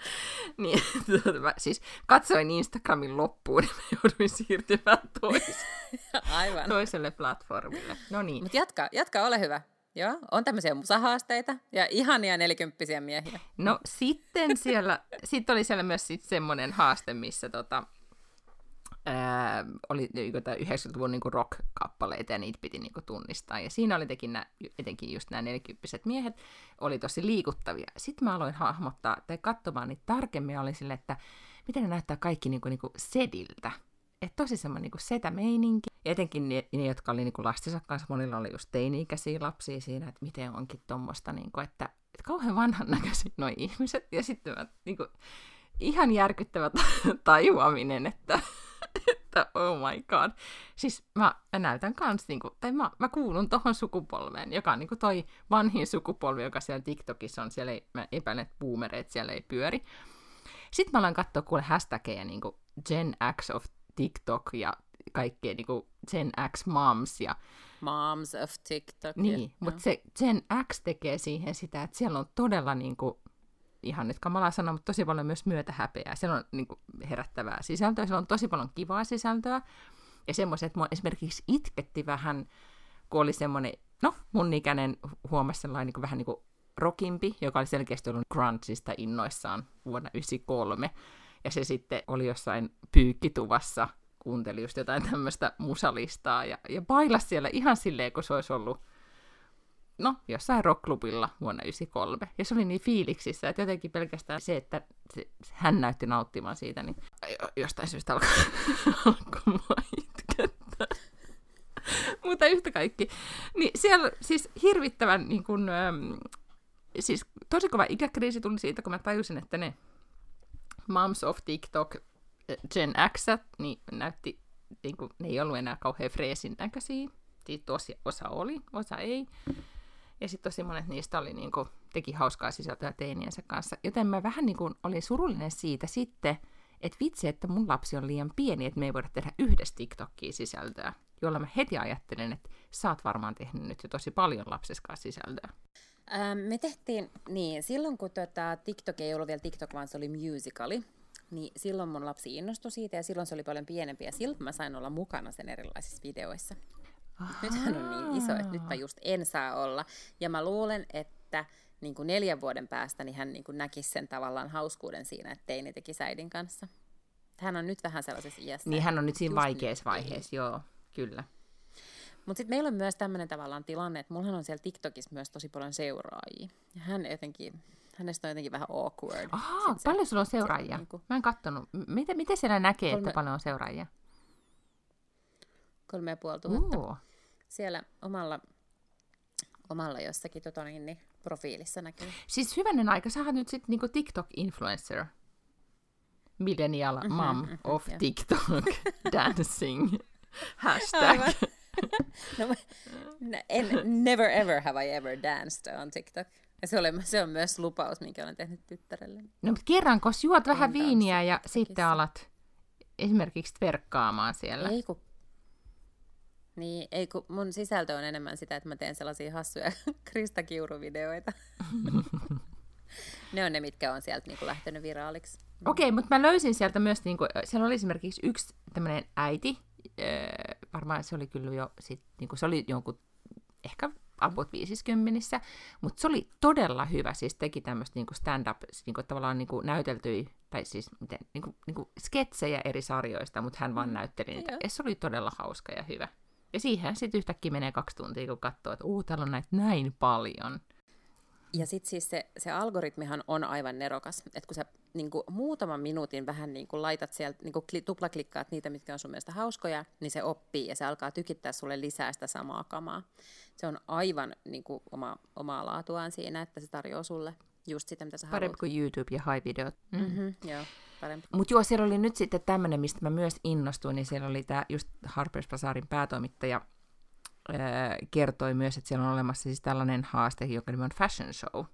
Niin, mä siis katsoin Instagramin loppuun ja mä jouduin siirtymään Aivan. toiselle platformille. No niin. Mutta jatka, jatka, ole hyvä. Joo, on tämmöisiä musahaasteita ja ihania nelikymppisiä miehiä. No sitten siellä, sitten oli siellä myös sit semmoinen haaste, missä tota, ää, oli niinku tää 90-luvun niinku rock-kappaleita ja niitä piti niinku tunnistaa. Ja siinä oli tekin nää, etenkin just nämä nelikymppiset miehet, oli tosi liikuttavia. Sitten mä aloin hahmottaa tai katsomaan niitä tarkemmin, oli sille, että miten ne näyttää kaikki niinku, niinku sediltä. Että tosi semmoinen niinku setä-meininki. Ja etenkin ne, ne, jotka oli niinku lastensa kanssa, monilla oli just teini-ikäisiä lapsia siinä, että miten onkin tuommoista, niinku, että, että kauhean vanhan näköisiä nuo ihmiset. Ja sitten mä, niinku, ihan järkyttävä ta- tajuaminen, että, että oh my god. Siis mä, mä näytän kans, niinku, tai mä, mä kuulun tohon sukupolveen, joka on niinku toi vanhin sukupolvi, joka siellä TikTokissa on, siellä ei, mä epäilen, että boomereet siellä ei pyöri. Sitten mä alan katsoa kuule hashtageja niin kuin Gen X of TikTok ja kaikkea niin kuin Gen X moms ja Moms of TikTok. niin, mutta se Gen X tekee siihen sitä, että siellä on todella niin kuin, ihan nyt kamala sana, mutta tosi paljon myös myötähäpeää. Siellä on niin kuin, herättävää sisältöä, siellä on tosi paljon kivaa sisältöä. Ja semmoiset, että mua esimerkiksi itketti vähän, kun oli semmoinen, no mun ikäinen huomasi sellainen niin kuin, vähän niin kuin rockimpi, joka oli selkeästi ollut grungeista innoissaan vuonna 1993. Ja se sitten oli jossain pyykkituvassa, kuunteli just jotain tämmöistä musalistaa ja, ja bailas siellä ihan silleen, kun se olisi ollut no, jossain rockklubilla vuonna 1993. Ja se oli niin fiiliksissä, että jotenkin pelkästään se, että se, hän näytti nauttimaan siitä, niin jo- jostain syystä alkoi, alkoi mua itkettää. Mutta yhtä kaikki. Niin siellä siis hirvittävän niin kun, äm, siis tosi kova ikäkriisi tuli siitä, kun mä tajusin, että ne Moms of TikTok äh, Gen X, niin näytti, niin kuin, ne ei ollut enää kauhean freesin näköisiä. Siitä tosi osa oli, osa ei. Ja sitten tosi monet niistä oli, niin kuin, teki hauskaa sisältöä teiniensä kanssa. Joten mä vähän niin kuin, olin surullinen siitä sitten, että vitsi, että mun lapsi on liian pieni, että me ei voida tehdä yhdessä TikTokia sisältöä. Jolla mä heti ajattelin, että sä oot varmaan tehnyt nyt jo tosi paljon lapseskaan sisältöä. Ähm, me tehtiin, niin silloin kun tota, TikTok ei ollut vielä TikTok, vaan se oli musicali, niin silloin mun lapsi innostui siitä ja silloin se oli paljon pienempi ja silloin mä sain olla mukana sen erilaisissa videoissa. Nyt hän on niin iso, että nyt mä just en saa olla. Ja mä luulen, että niin kuin neljän vuoden päästä niin hän niin kuin näkisi sen tavallaan hauskuuden siinä, että teini teki säidin kanssa. Hän on nyt vähän sellaisessa iässä. Niin hän on nyt siinä vaikeassa nyt vaiheessa, joo, kyllä. Mutta sitten meillä on myös tämmöinen tavallaan tilanne, että mullahan on siellä TikTokissa myös tosi paljon seuraajia. Ja hän jotenkin, hänestä on jotenkin vähän awkward. Ahaa, Sit se- paljon sulla on seuraajia? niinku- Mä en kattonut. Miten, miten siellä näkee, Kolme- että paljon on seuraajia? Kolme ja puoli tuhatta. Oo. Siellä omalla, omalla jossakin tota niin, niin, profiilissa näkyy. Siis hyvänen aika, sä nyt sitten niinku TikTok-influencer. Millennial Mhm, mom mhm, of. TikTok dancing. Hashtag. Aivan. No, n- en, never ever have I ever danced on TikTok. Ja se, oli, se on myös lupaus, minkä olen tehnyt tyttärelle. No, mutta kerran, kun juot vähän viiniä ja sitten alat esimerkiksi verkkaamaan siellä. Ei kun, niin, ei kun mun sisältö on enemmän sitä, että mä teen sellaisia hassuja Krista Kiuru-videoita. ne on ne, mitkä on sieltä niin lähtenyt viraaliksi. Okei, mutta mä löysin sieltä myös, niin kuin, siellä oli esimerkiksi yksi tämmöinen äiti, öö, varmaan se oli kyllä jo, sit, niin kuin, se oli jonkun ehkä about 50 mutta se oli todella hyvä, siis teki tämmöistä niin stand-up, niin kuin, tavallaan niin kuin näyteltyi, tai siis miten, niin kuin, niin kuin sketsejä eri sarjoista, mutta hän vaan näytteli niitä, Joo. ja se oli todella hauska ja hyvä. Ja siihen sitten yhtäkkiä menee kaksi tuntia, kun katsoo, että uu, täällä on näitä näin paljon. Ja sitten siis se, se algoritmihan on aivan nerokas, että kun sä niin kuin muutaman minuutin vähän niin kuin laitat sieltä, niin kuin kli, tuplaklikkaat niitä, mitkä on sun mielestä hauskoja, niin se oppii ja se alkaa tykittää sulle lisää sitä samaa kamaa. Se on aivan niin kuin oma, omaa laatuaan siinä, että se tarjoaa sulle just sitä, mitä sä Parempi haluat. kuin YouTube ja high-videot. Mm. Mm-hmm, joo, parempi. Mutta joo, siellä oli nyt sitten tämmöinen, mistä mä myös innostuin, niin siellä oli tämä just Harper's Bazaarin päätoimittaja ää, kertoi myös, että siellä on olemassa siis tällainen haaste, joka nimi on fashion show,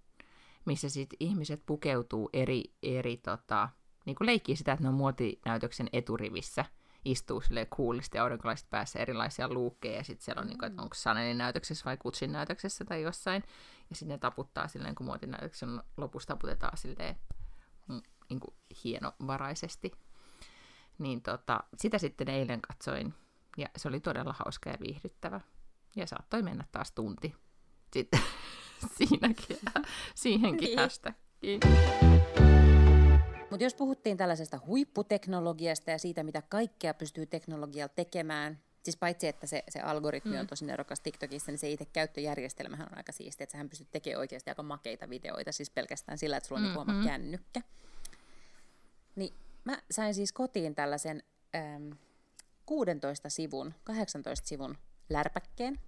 missä sitten ihmiset pukeutuu eri, eri tota, niin kuin leikkii sitä, että ne on muotinäytöksen eturivissä, istuu sille coolisti aurinkolaiset päässä erilaisia luukkeja, ja sitten siellä on, niin kuin, että onko Chanelin näytöksessä vai Gucciin näytöksessä tai jossain, ja sitten ne taputtaa silleen, kun muotinäytöksen lopussa taputetaan silleen mm, niin kuin hienovaraisesti. Niin tota, sitä sitten eilen katsoin, ja se oli todella hauska ja viihdyttävä. Ja saattoi mennä taas tunti sitten siinäkin, siihenkin Niin. hashtagiin. Mutta jos puhuttiin tällaisesta huipputeknologiasta ja siitä, mitä kaikkea pystyy teknologialla tekemään, siis paitsi että se, se algoritmi on tosi nerokas TikTokissa, niin se itse käyttöjärjestelmähän on aika siistiä, että sähän pystyt tekemään oikeasti aika makeita videoita, siis pelkästään sillä, että sulla on mm-hmm. oma kännykkä. Niin mä sain siis kotiin tällaisen äm, 16 sivun, 18 sivun lärpäkkeen,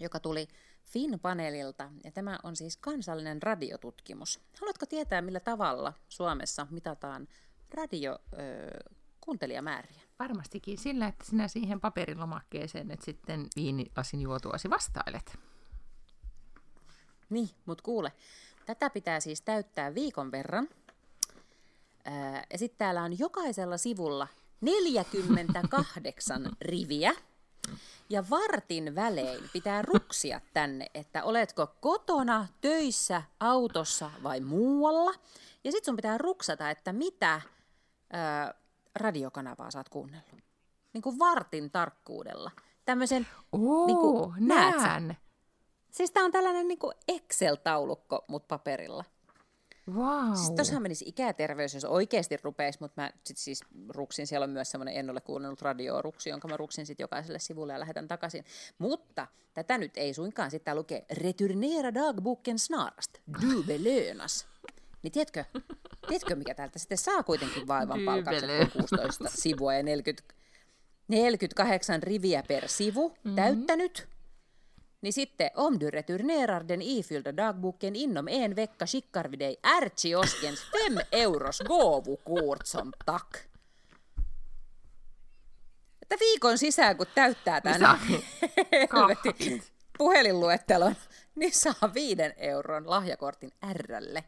joka tuli FIN-paneelilta, ja tämä on siis kansallinen radiotutkimus. Haluatko tietää, millä tavalla Suomessa mitataan radiokuuntelijamääriä? Varmastikin sillä, että sinä siihen paperilomakkeeseen että sitten viinilasin juotuasi vastailet. Niin, mutta kuule, tätä pitää siis täyttää viikon verran. Ja sitten täällä on jokaisella sivulla 48 riviä. Ja vartin välein pitää ruksia tänne, että oletko kotona, töissä, autossa vai muualla. Ja sitten sun pitää ruksata, että mitä ää, radiokanavaa sä oot kuunnellut. Niin kuin vartin tarkkuudella. Tämmöisen, Oo, näet sä? näen. siis tää on tällainen niin kuin Excel-taulukko, mutta paperilla. Wow. Siis tossahan menisi ikäterveys, jos oikeasti rupeisi, mutta mä sit siis ruksin, siellä on myös semmoinen en ole kuunnellut radioruksi, jonka mä ruksin sitten jokaiselle sivulle ja lähetän takaisin. Mutta tätä nyt ei suinkaan, sitä lukee Returnera dagboken snarast, du belönas. Niin tiedätkö, tiedätkö mikä täältä sitten saa kuitenkin vaivan palkaksi, belönas. kun 16 sivua ja 40, 48 riviä per sivu mm-hmm. täyttänyt. Niin sitten, om du returnerar den ifyllda dagboken inom en vecka skickar vi dig ärtsioskens fem euros gåvokort som tack. Että viikon sisään, kun täyttää Niin tämän puhelinluettelon, niin saa viiden euron lahjakortin Rlle.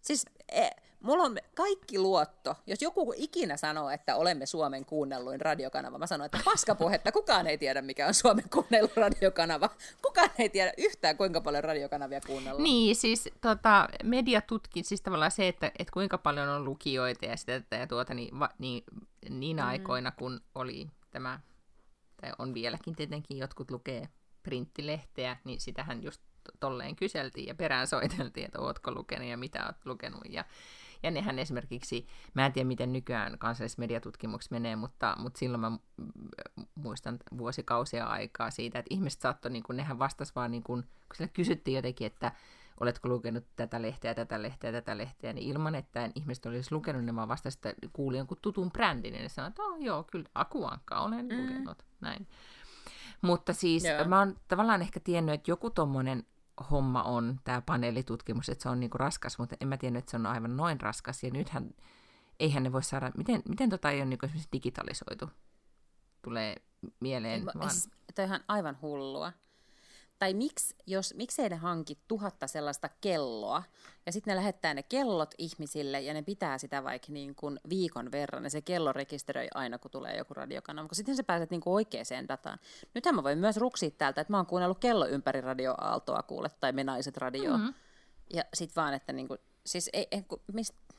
Siis e, mulla on kaikki luotto. Jos joku ikinä sanoo, että olemme Suomen kuunnelluin radiokanava, mä sanon, että paskapuhetta, kukaan ei tiedä, mikä on Suomen kuunnelluin radiokanava. Kukaan ei tiedä yhtään, kuinka paljon radiokanavia kuunnellaan. Niin, siis tota, mediatutkin, siis tavallaan se, että, että kuinka paljon on lukijoita ja sitä ja tuota, niin, va, niin niinä mm. aikoina, kun oli tämä, tai on vieläkin tietenkin, jotkut lukee printtilehteä, niin sitähän just tolleen kyseltiin ja perään soiteltiin, että ootko lukenut ja mitä oot lukenut. Ja, ja nehän esimerkiksi, mä en tiedä miten nykyään kansalliset mediatutkimukset menee, mutta, mutta silloin mä muistan vuosikausia aikaa siitä, että ihmiset saattoi, niin kun, nehän vastas vaan, niin kun, kun sille kysyttiin jotenkin, että oletko lukenut tätä lehteä, tätä lehteä, tätä lehteä, niin ilman, että ihmiset olisi lukenut, niin mä vasta sitten kuulin jonkun tutun brändin, niin sanoin, että oh, joo, kyllä, Akuankka olen mm. lukenut, näin. Mutta siis Joo. mä oon tavallaan ehkä tiennyt, että joku tommonen homma on, tämä paneelitutkimus, että se on niinku raskas, mutta en mä tiennyt, että se on aivan noin raskas, ja nythän, eihän ne voi saada, miten, miten tota ei ole niinku esimerkiksi digitalisoitu? Tulee mieleen, ei, vaan... Siis, toi on aivan hullua tai miksi, jos, miksei ne hanki tuhatta sellaista kelloa, ja sitten ne lähettää ne kellot ihmisille, ja ne pitää sitä vaikka niin kuin viikon verran, ja se kello rekisteröi aina, kun tulee joku radiokanava, kun sitten sä pääset niin kuin oikeaan dataan. Nythän mä voin myös ruksia täältä, että mä oon kuunnellut kello ympäri radioaaltoa kuule, tai me naiset radio. Mm-hmm. Ja sitten vaan, että niin kuin, siis ei, ei, mist, Eihän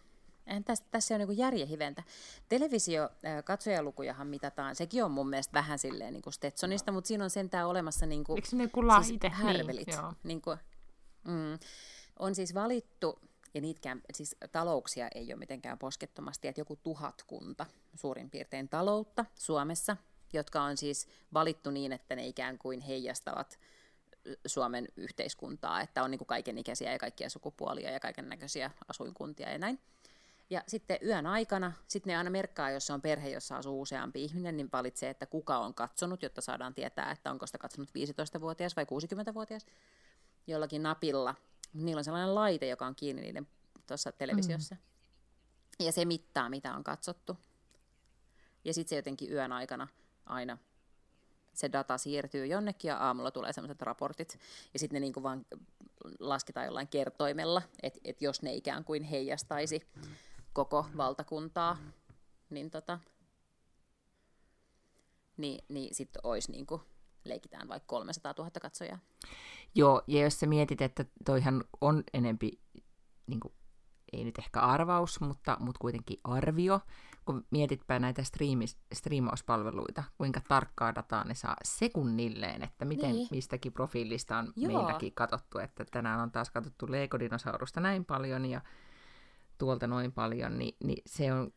tässä, tässä on niin järjehiventä. Televisio katsojalukujahan mitataan, sekin on mun mielestä vähän silleen niin kuin Stetsonista, mutta siinä on sentään olemassa niin kuin, Eikö ne? Siis härvelit. Niin, niin kuin, mm, on siis valittu, ja niitkään, siis talouksia ei ole mitenkään poskettomasti, että joku tuhatkunta suurin piirtein taloutta Suomessa, jotka on siis valittu niin, että ne ikään kuin heijastavat Suomen yhteiskuntaa, että on niin kuin kaikenikäisiä ja kaikkia sukupuolia ja kaiken näköisiä asuinkuntia ja näin. Ja sitten yön aikana, sitten ne aina merkkaa, jos se on perhe, jossa asuu useampi ihminen, niin valitsee, että kuka on katsonut, jotta saadaan tietää, että onko sitä katsonut 15-vuotias vai 60-vuotias jollakin napilla. Niillä on sellainen laite, joka on kiinni niiden tuossa televisiossa. Mm. Ja se mittaa, mitä on katsottu. Ja sitten se jotenkin yön aikana aina se data siirtyy jonnekin ja aamulla tulee sellaiset raportit. Ja sitten ne niinku vaan lasketaan jollain kertoimella, että et jos ne ikään kuin heijastaisi koko valtakuntaa, niin, tota, niin, niin sitten olisi niin kuin, leikitään vaikka 300 000 katsojaa. Joo, ja jos sä mietit, että toihan on enempi, niin kuin, ei nyt ehkä arvaus, mutta, mutta kuitenkin arvio, kun mietitpä näitä striimis, striimauspalveluita, kuinka tarkkaa dataa ne saa sekunnilleen, että miten niin. mistäkin profiilista on Joo. meilläkin katsottu, että tänään on taas katsottu Lego-dinosaurusta näin paljon ja tuolta noin paljon, niin, niin se on,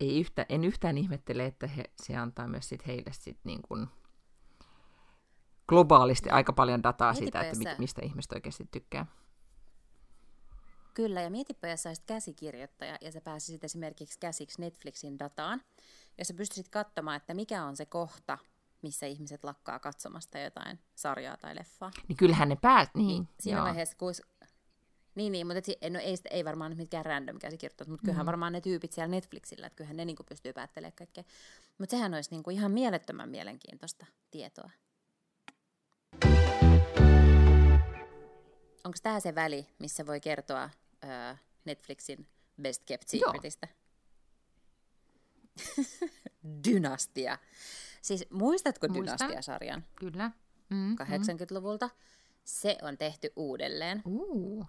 ei yhtä, en yhtään ihmettele, että he, se antaa myös sit heille sit niin kuin globaalisti aika paljon dataa siitä, että mit, mistä ihmiset oikeasti tykkää. Kyllä, ja mietipä, jos saisit käsikirjoittaja ja sä pääsisit esimerkiksi käsiksi Netflixin dataan, ja sä pystyisit katsomaan, että mikä on se kohta, missä ihmiset lakkaa katsomasta jotain sarjaa tai leffaa. Niin kyllähän ne päät, niin. niin siinä joo. vaiheessa, kun niin, niin mutta et, no, ei, ei varmaan mitkään random käsikirjoittajat, mutta kyllähän mm. varmaan ne tyypit siellä Netflixillä, että kyllähän ne niin pystyy päättelemään kaikkea. Mutta sehän olisi niin kuin ihan mielettömän mielenkiintoista tietoa. Onko tämä se väli, missä voi kertoa öö, Netflixin Best Kept Secretistä? Dynastia. Siis muistatko Muistan. Dynastia-sarjan? Kyllä. Mm, 80-luvulta. Mm. Se on tehty uudelleen. Uh.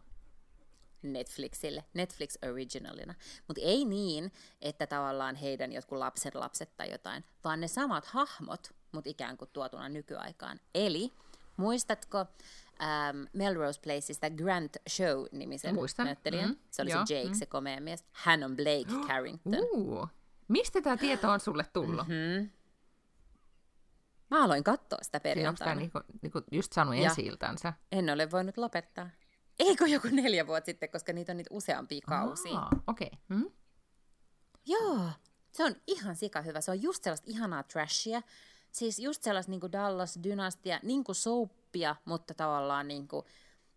Netflixille, Netflix originalina. Mutta ei niin, että tavallaan heidän jotkut lapset lapset tai jotain, vaan ne samat hahmot, mutta ikään kuin tuotuna nykyaikaan. Eli muistatko ähm, Melrose Placeista Grant Show-nimisen näyttelijän? Mm, se oli joo, se Jake, mm. se komea mies. Hän on Blake Carrington. Uh, mistä tämä tieto on sulle tullut? Mm-hmm. Mä aloin katsoa sitä perjantaina. Onko tämä niinku, niinku just saanut ensi En ole voinut lopettaa. Eikö joku neljä vuotta sitten, koska niitä on niitä useampia kausia. Okei. Okay. Mm-hmm. Joo, se on ihan sika hyvä. Se on just sellaista ihanaa trashia. Siis just sellaista niin Dallas-dynastia, niin kuin soappia, mutta tavallaan niin, kuin,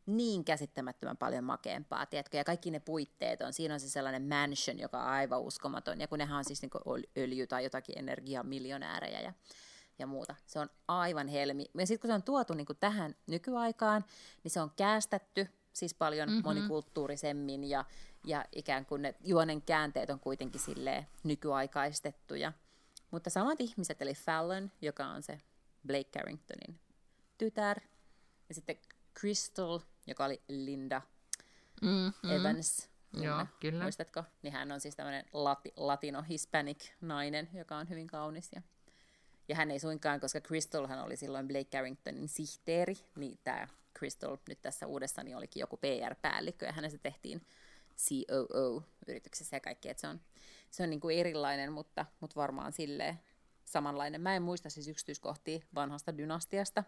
niin käsittämättömän paljon makeampaa, tiedätkö? Ja kaikki ne puitteet on. Siinä on se sellainen mansion, joka on aivan uskomaton. Ja kun nehän on siis niin öljy tai jotakin energiamiljonäärejä ja, ja muuta. Se on aivan helmi. Ja sitten kun se on tuotu niin kuin tähän nykyaikaan, niin se on käästetty siis paljon mm-hmm. monikulttuurisemmin ja, ja ikään kuin ne juonen käänteet on kuitenkin silleen nykyaikaistettuja. Mutta samat ihmiset, eli Fallon, joka on se Blake Carringtonin tytär, ja sitten Crystal, joka oli Linda mm-hmm. Evans. Joo, kyllä. Muistatko? Niin hän on siis tämmöinen lati, latino-hispanic nainen, joka on hyvin kaunis. Ja, ja hän ei suinkaan, koska Crystalhan oli silloin Blake Carringtonin sihteeri, niin tämä Crystal nyt tässä uudessa niin olikin joku PR-päällikkö ja hänestä tehtiin COO-yrityksessä ja kaikki, että se on, se on niin kuin erilainen, mutta, mutta varmaan silleen samanlainen. Mä en muista siis yksityiskohtia vanhasta dynastiasta,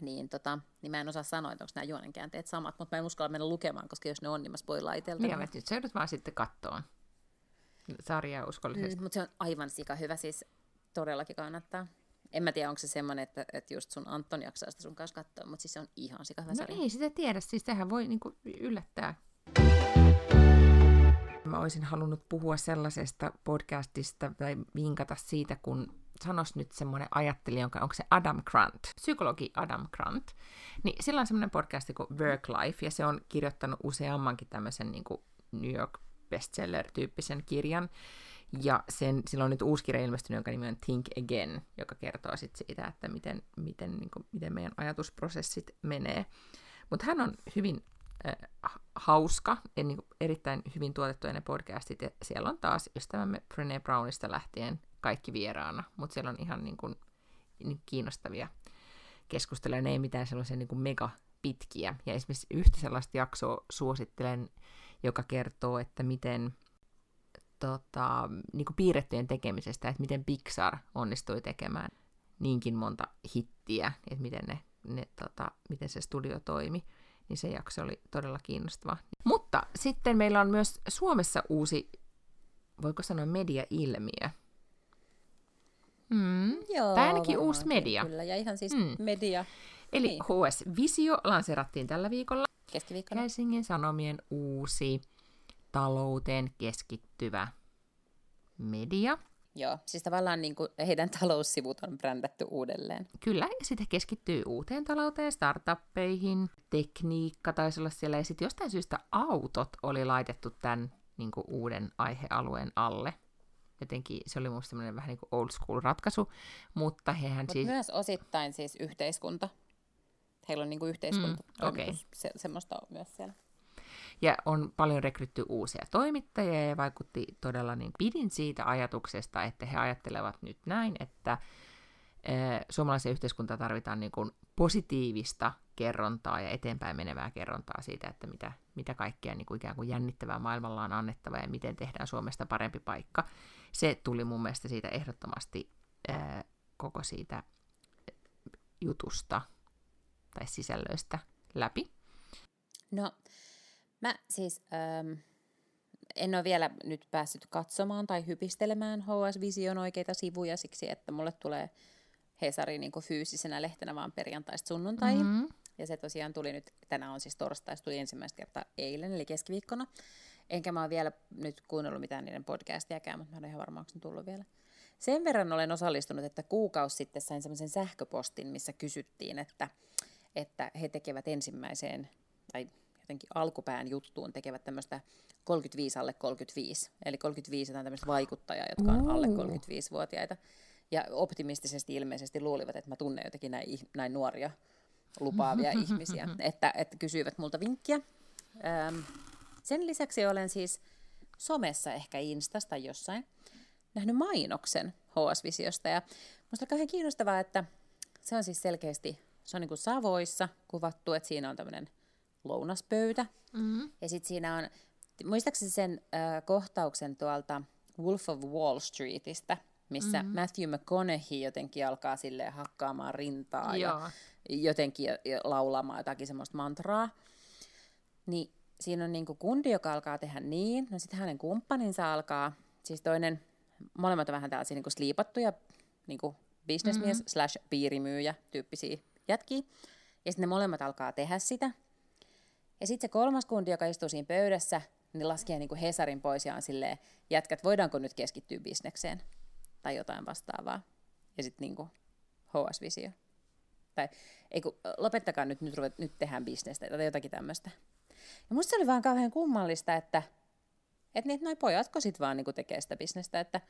niin, tota, niin mä en osaa sanoa, että onko nämä juonenkäänteet samat, mutta mä en uskalla mennä lukemaan, koska jos ne on, niin mä spoilaan itseltä. Niin, nyt sä vaan sitten kattoon sarjaa uskollisesti. Mm, mutta se on aivan sika hyvä, siis todellakin kannattaa. En mä tiedä, onko se semmoinen, että, että just sun Anton jaksaa sitä sun kanssa katsoa, mutta siis se on ihan sika hyvä no sarja. ei sitä tiedä, siis tähän voi niinku yllättää. Mä olisin halunnut puhua sellaisesta podcastista tai vinkata siitä, kun sanos nyt semmoinen ajattelija, jonka, onko se Adam Grant, psykologi Adam Grant, niin sillä on semmoinen podcast kuin Work Life, ja se on kirjoittanut useammankin tämmöisen niin kuin New York bestseller-tyyppisen kirjan, ja sen, sillä on nyt uusi kirja ilmestynyt, jonka nimi on Think Again, joka kertoo sit siitä, että miten, miten, niin kuin, miten meidän ajatusprosessit menee. Mutta hän on hyvin äh, hauska ja niin kuin, erittäin hyvin tuotettu ne podcastit, ja siellä on taas ystävämme Brené Brownista lähtien kaikki vieraana, mutta siellä on ihan niin kuin, niin kiinnostavia keskusteluja, ne ei mitään sellaisia niin kuin mega pitkiä. Ja esimerkiksi yhtä sellaista jaksoa suosittelen, joka kertoo, että miten tota, niin kuin piirrettyjen tekemisestä, että miten Pixar onnistui tekemään niinkin monta hittiä, että miten, ne, ne, tota, miten se studio toimi, niin se jakso oli todella kiinnostava. Mutta sitten meillä on myös Suomessa uusi, voiko sanoa media-ilmiö, Mm, joo, tai ainakin uusi media. Kyllä, ja ihan siis mm. media. Eli niin. HS Visio lanserattiin tällä viikolla. Keskiviikkona. Helsingin Sanomien uusi talouteen keskittyvä media. Joo, siis tavallaan niin kuin heidän taloussivut on brändätty uudelleen. Kyllä, ja sitten keskittyy uuteen talouteen, startuppeihin, tekniikka taisi olla siellä, ja sitten jostain syystä autot oli laitettu tämän niin kuin uuden aihealueen alle. Jotenkin se oli musta vähän niin kuin old school ratkaisu, mutta hehän Mut siis... myös osittain siis yhteiskunta. Heillä on niin kuin yhteiskunta, Mm, okei. se, semmoista on myös siellä. Ja on paljon rekrytty uusia toimittajia ja vaikutti todella, niin pidin siitä ajatuksesta, että he ajattelevat nyt näin, että eh, suomalaisen yhteiskunta tarvitaan niin kuin positiivista kerrontaa ja eteenpäin menevää kerrontaa siitä, että mitä, mitä kaikkea niin kuin ikään kuin jännittävää maailmalla on annettava ja miten tehdään Suomesta parempi paikka. Se tuli mun mielestä siitä ehdottomasti eh, koko siitä jutusta tai sisällöistä läpi. No, mä siis ähm, en ole vielä nyt päässyt katsomaan tai hypistelemään HS Vision oikeita sivuja siksi, että mulle tulee Hesari niin kuin fyysisenä lehtenä vaan perjantaista sunnuntaihin. Mm-hmm. Ja se tosiaan tuli nyt, tänään on siis torstai, tuli ensimmäistä kertaa eilen, eli keskiviikkona. Enkä mä oon vielä nyt kuunnellut mitään niiden podcastiakään, mutta mä en ole ihan varma, onko tullut vielä. Sen verran olen osallistunut, että kuukausi sitten sain semmoisen sähköpostin, missä kysyttiin, että, että he tekevät ensimmäiseen, tai jotenkin alkupään juttuun tekevät tämmöistä 35 alle 35. Eli 35 on tämmöistä vaikuttajaa, jotka on alle 35-vuotiaita. Ja optimistisesti ilmeisesti luulivat, että mä tunnen jotenkin näin, näin nuoria lupaavia ihmisiä, että, että kysyivät multa vinkkiä. Öm, sen lisäksi olen siis somessa, ehkä Instasta jossain, nähnyt mainoksen HS-visiosta. Ja musta on kauhean kiinnostavaa, että se on siis selkeästi, se on niin kuin Savoissa kuvattu, että siinä on tämmöinen lounaspöytä. Mm-hmm. Ja sitten siinä on, muistaakseni sen äh, kohtauksen tuolta Wolf of Wall Streetistä, missä mm-hmm. Matthew McConaughey jotenkin alkaa sille hakkaamaan rintaa Joo. ja jotenkin ja, laulamaan jotakin semmoista mantraa. Niin siinä on niinku kundi, joka alkaa tehdä niin, no sitten hänen kumppaninsa alkaa, siis toinen, molemmat on vähän tällaisia niinku sliipattuja niinku bisnesmies mm-hmm. slash piirimyyjä tyyppisiä jätkiä. Ja sitten ne molemmat alkaa tehdä sitä. Ja sitten se kolmas kundi, joka istuu siinä pöydässä, niin laskee niinku Hesarin pois ja on silleen, jätkät, voidaanko nyt keskittyä bisnekseen? Tai jotain vastaavaa. Ja sitten niinku HS-visio. Tai ei kun, lopettakaa nyt, nyt, ruvet, nyt tehdään bisnestä tai jotakin tämmöistä. Ja musta se oli vaan kauhean kummallista, että et niin, noi pojatko sit vaan niinku tekee sitä bisnestä, että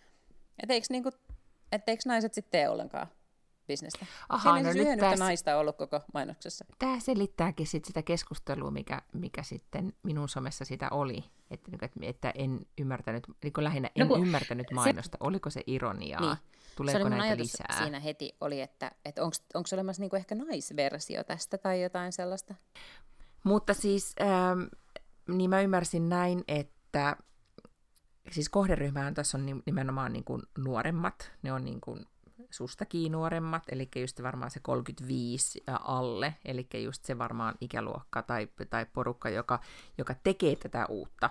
et eikö, niinku, et eikö naiset sitten tee ollenkaan bisnestä. Aha, Siinä no siis nyt tässä- naista ollut koko mainoksessa. Tämä selittääkin sit sitä keskustelua, mikä, mikä sitten minun somessa sitä oli. Että, niinku, että- en ymmärtänyt, niin lähinnä en No kun ymmärtänyt mainosta. Oliko se ironiaa? Niin. Tuleeko se oli näitä lisää? siinä heti, oli, että, että onko olemassa niinku ehkä naisversio tästä tai jotain sellaista. Mutta siis, ähm, niin mä ymmärsin näin, että siis kohderyhmähän tässä on ni- nimenomaan niin kuin nuoremmat, ne on niin kuin sustakin nuoremmat, eli just varmaan se 35 ja alle, eli just se varmaan ikäluokka tai, tai porukka, joka, joka tekee tätä uutta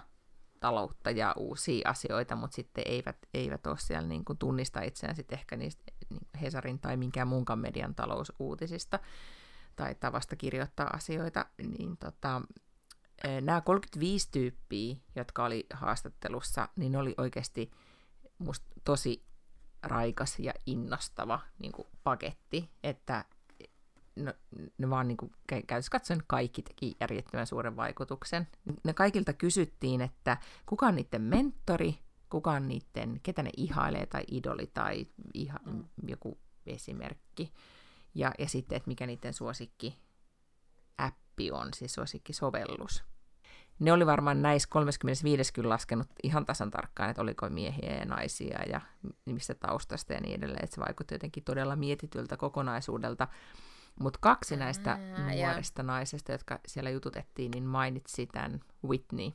taloutta ja uusia asioita, mutta sitten eivät, eivät ole siellä niin kuin tunnista itseään sitten ehkä niistä niin Hesarin tai minkään muunkaan median talousuutisista tai tavasta kirjoittaa asioita, niin tota, nämä 35 tyyppiä, jotka oli haastattelussa, niin oli oikeasti musta tosi raikas ja innostava niin kuin paketti, että no, ne vaan niin kuin, käytössä katsoen kaikki teki järjettömän suuren vaikutuksen. Ne kaikilta kysyttiin, että kuka on niiden mentori, kuka on niiden, ketä ne ihailee tai idoli tai iha, mm. joku esimerkki. Ja, ja sitten, että mikä niiden suosikki appi on, siis suosikkisovellus. Ne oli varmaan näissä 35 kyllä laskenut ihan tasan tarkkaan, että oliko miehiä ja naisia ja mistä taustasta ja niin edelleen, että se vaikutti jotenkin todella mietityltä kokonaisuudelta. Mutta kaksi näistä Ää, joo. nuorista naisesta, jotka siellä jututettiin, niin mainitsi tämän Whitney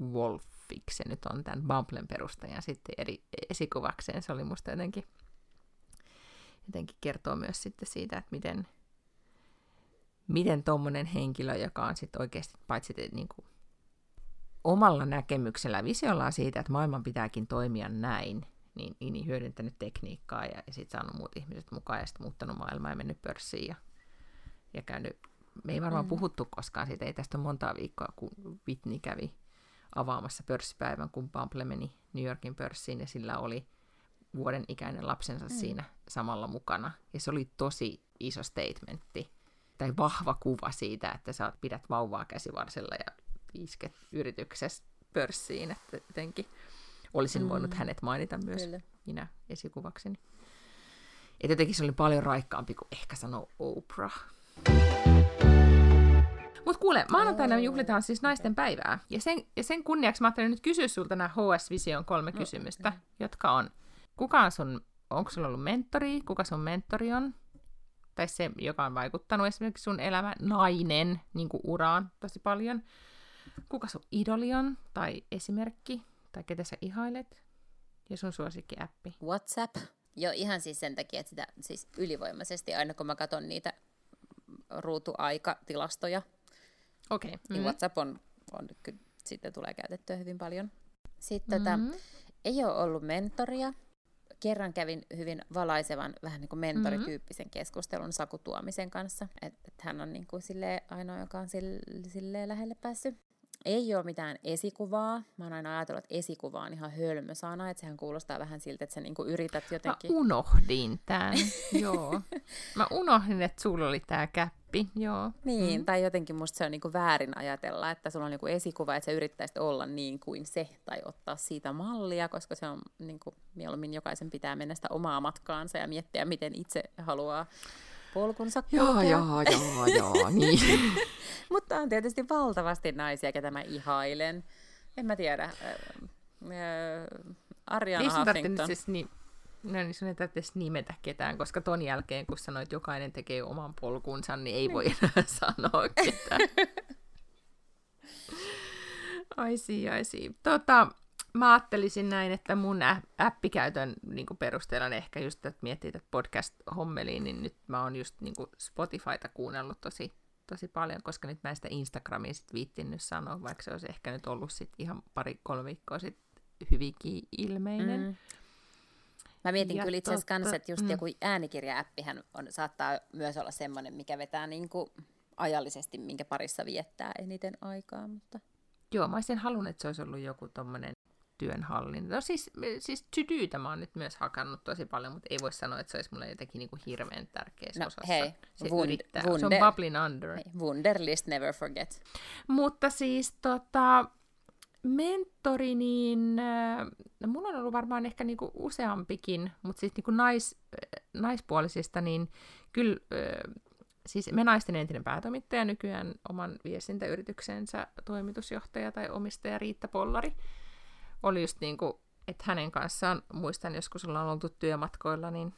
Wolfiksi, se nyt on tämän Bumblen perustajan sitten eri esikuvakseen. Se oli musta jotenkin, jotenkin kertoo myös sitten siitä, että miten, miten tuommoinen henkilö, joka on sitten oikeasti paitsi niin kuin, omalla näkemyksellä ja visiollaan siitä, että maailman pitääkin toimia näin, niin, niin hyödyntänyt tekniikkaa ja, ja sitten saanut muut ihmiset mukaan ja sitten muuttanut maailmaa ja mennyt pörssiin ja, ja käynyt, me ei varmaan Mm. puhuttu koskaan siitä, ei tästä montaa viikkoa, kun Whitney kävi avaamassa pörssipäivän, kun Bumble meni New Yorkin pörssiin ja sillä oli vuoden ikäinen lapsensa Mm. siinä samalla mukana. Ja se oli tosi iso statementti tai vahva kuva siitä, että sä pidät vauvaa käsivarsella ja isket yrityksessä pörssiin, että jotenkin olisin Mm. voinut hänet mainita myös Kyllä. minä esikuvakseni. Et jotenkin se oli paljon raikkaampi kuin ehkä sanoo Oprah. Mutta kuule, maanantaina juhlitaan siis naisten päivää. Ja sen, ja sen kunniaksi mä ajattelin nyt kysyä sulta nämä HS Vision kolme No, kysymystä, jotka on, kuka on sun, onko sulla ollut mentori, kuka sun mentori on, tai se, joka on vaikuttanut esimerkiksi sun elämä, nainen, niin uraan tosi paljon, kuka sun idoli on, tai esimerkki, tai ketä sä ihailet, ja sun suosikkiäppi. WhatsApp. Jo ihan siis sen takia, että sitä siis ylivoimaisesti, aina kun mä katson niitä ruutuaikatilastoja, Okei. Okay. niin WhatsApp on, on kyllä, sitten tulee käytettyä hyvin paljon. Sitten tota, Mm-hmm. ei ole ollut mentoria. Kerran kävin hyvin valaisevan, vähän niin kuin mentorityyppisen keskustelun Saku Tuomisen kanssa. Että et hän on niin kuin silleen ainoa, joka on sille, silleen lähelle päässyt. Ei ole mitään esikuvaa. Mä oon aina ajatellut, että esikuva on ihan hölmö sana, että sehän kuulostaa vähän siltä, että sä niinku yrität jotenkin... Mä unohdin tämän, joo. Mä unohdin, että sulla oli tää käppi, joo. Niin, mm. tai jotenkin musta se on niinku väärin ajatella, että sulla on niinku esikuva, että sä yrittäisit olla niin kuin se, tai ottaa siitä mallia, koska se on niinku, mieluummin jokaisen pitää mennä sitä omaa matkaansa ja miettiä, miten itse haluaa polkunsa Joo, joo, joo, joo, niin. Mutta on tietysti valtavasti naisia, ketä mä ihailen. En mä tiedä. Ariana nyt Huffington. siis niin, no niin sun ei tarvitse nimetä ketään, koska ton jälkeen, kun sanoit, että jokainen tekee oman polkunsa, niin ei voi enää sanoa ketään. I see, I see. Tota, mä ajattelisin näin, että mun appikäytön niin perusteella niin ehkä just, että miettii tätä podcast-hommeliin, niin nyt mä oon just niin Spotifyta kuunnellut tosi, tosi paljon, koska nyt mä en sitä Instagramia sit viittinyt sanoa, vaikka se olisi ehkä nyt ollut sit ihan pari-kolme viikkoa sitten hyvinkin ilmeinen. Mm. Mä mietin Ja kyllä itse asiassa totta, kans, että just mm. joku äänikirja-appihän on, saattaa myös olla semmoinen, mikä vetää niinku ajallisesti, minkä parissa viettää eniten aikaa, mutta Joo, mä olisin halunnut, että se olisi ollut joku tommonen työnhallinta. No siis, siis to mä oon nyt myös hakannut tosi paljon, mutta ei voi sanoa, että se olisi mulle jotenkin niinku hirveän tärkeässä No, osassa. hei, se Wund- yrittää. Se on Wunder- bubbling under. hei, Wunderlist never forget. Mutta siis tota, mentori, niin no, mulla on ollut varmaan ehkä niinku useampikin, mutta siis niinku nais, naispuolisista, niin kyllä siis me naisten entinen päätoimittaja, nykyään oman viestintäyrityksensä toimitusjohtaja tai omistaja Riitta Pollari, oli just niin kuin, että hänen kanssaan, muistan joskus ollaan oltu työmatkoilla, niin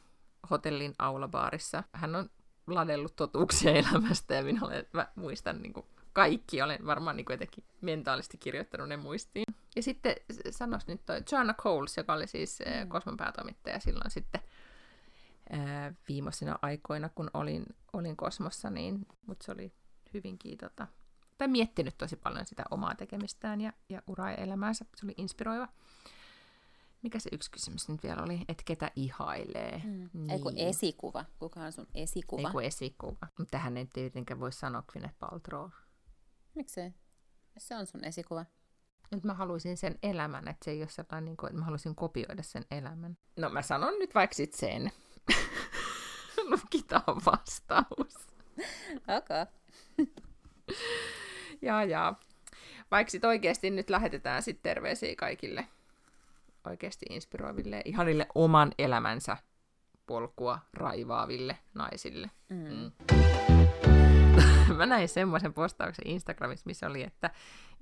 hotellin aulabaarissa. Hän on ladellut totuuksia elämästä ja minä olen, mä muistan niin kuin kaikki, olen varmaan niin kuin jotenkin mentaalisesti kirjoittanut ne muistiin. Ja sitten sanois nyt toi Joanna Coles, joka oli siis eh, mm. Kosmon päätoimittaja silloin sitten ää, viimeisinä aikoina, kun olin, olin Kosmossa, niin, mutta se oli hyvinkin tota, tai miettinyt tosi paljon sitä omaa tekemistään ja, ja uraa ja elämäänsä. Se oli inspiroiva. Mikä se yksi kysymys nyt vielä oli, että ketä ihailee? Mm. Niin. Eiku esikuva. Kuka on sun esikuva? Eiku esikuva. Mutta tähän ei tietenkään voi sanoa Gwyneth Paltrow. Miksei? Se on sun esikuva. Nyt mä haluaisin sen elämän, että se ei ole sellainen, niin kuin, että mä haluaisin kopioida sen elämän. No mä sanon nyt vaikka sit sen. Lukitaan vastaus. Okei. Okay. Ja, ja. Vaikka sitten oikeasti nyt lähetetään sitten terveisiä kaikille oikeasti inspiroiville, ihanille oman elämänsä polkua raivaaville naisille. Mm. Mm. Mä näin semmoisen postauksen Instagramissa, missä oli, että,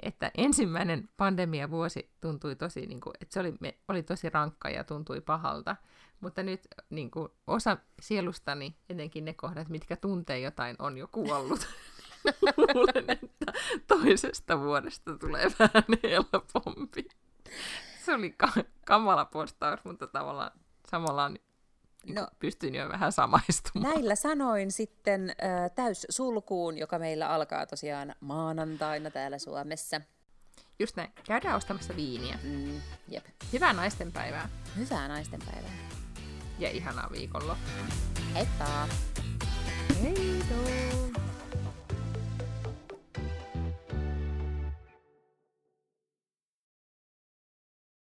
että ensimmäinen pandemiavuosi tuntui tosi, niin kuin, että se oli, me, oli tosi rankka ja tuntui pahalta. Mutta nyt niin kuin, osa sielustani, etenkin ne kohdat, mitkä tuntee jotain, on jo kuollut. Luulen, että toisesta vuodesta tulee vähän helpompi. Se oli ka- kamala postaus, mutta tavallaan samalla niin no, pystyn jo vähän samaistumaan. Näillä sanoin sitten äh, täyssulkuun, joka meillä alkaa tosiaan maanantaina täällä Suomessa. Just näin. Käydään ostamassa viiniä. Mm, jep. Hyvää naistenpäivää. Hyvää naistenpäivää. Ja ihanaa viikonloppua. Heippa! Heidoo!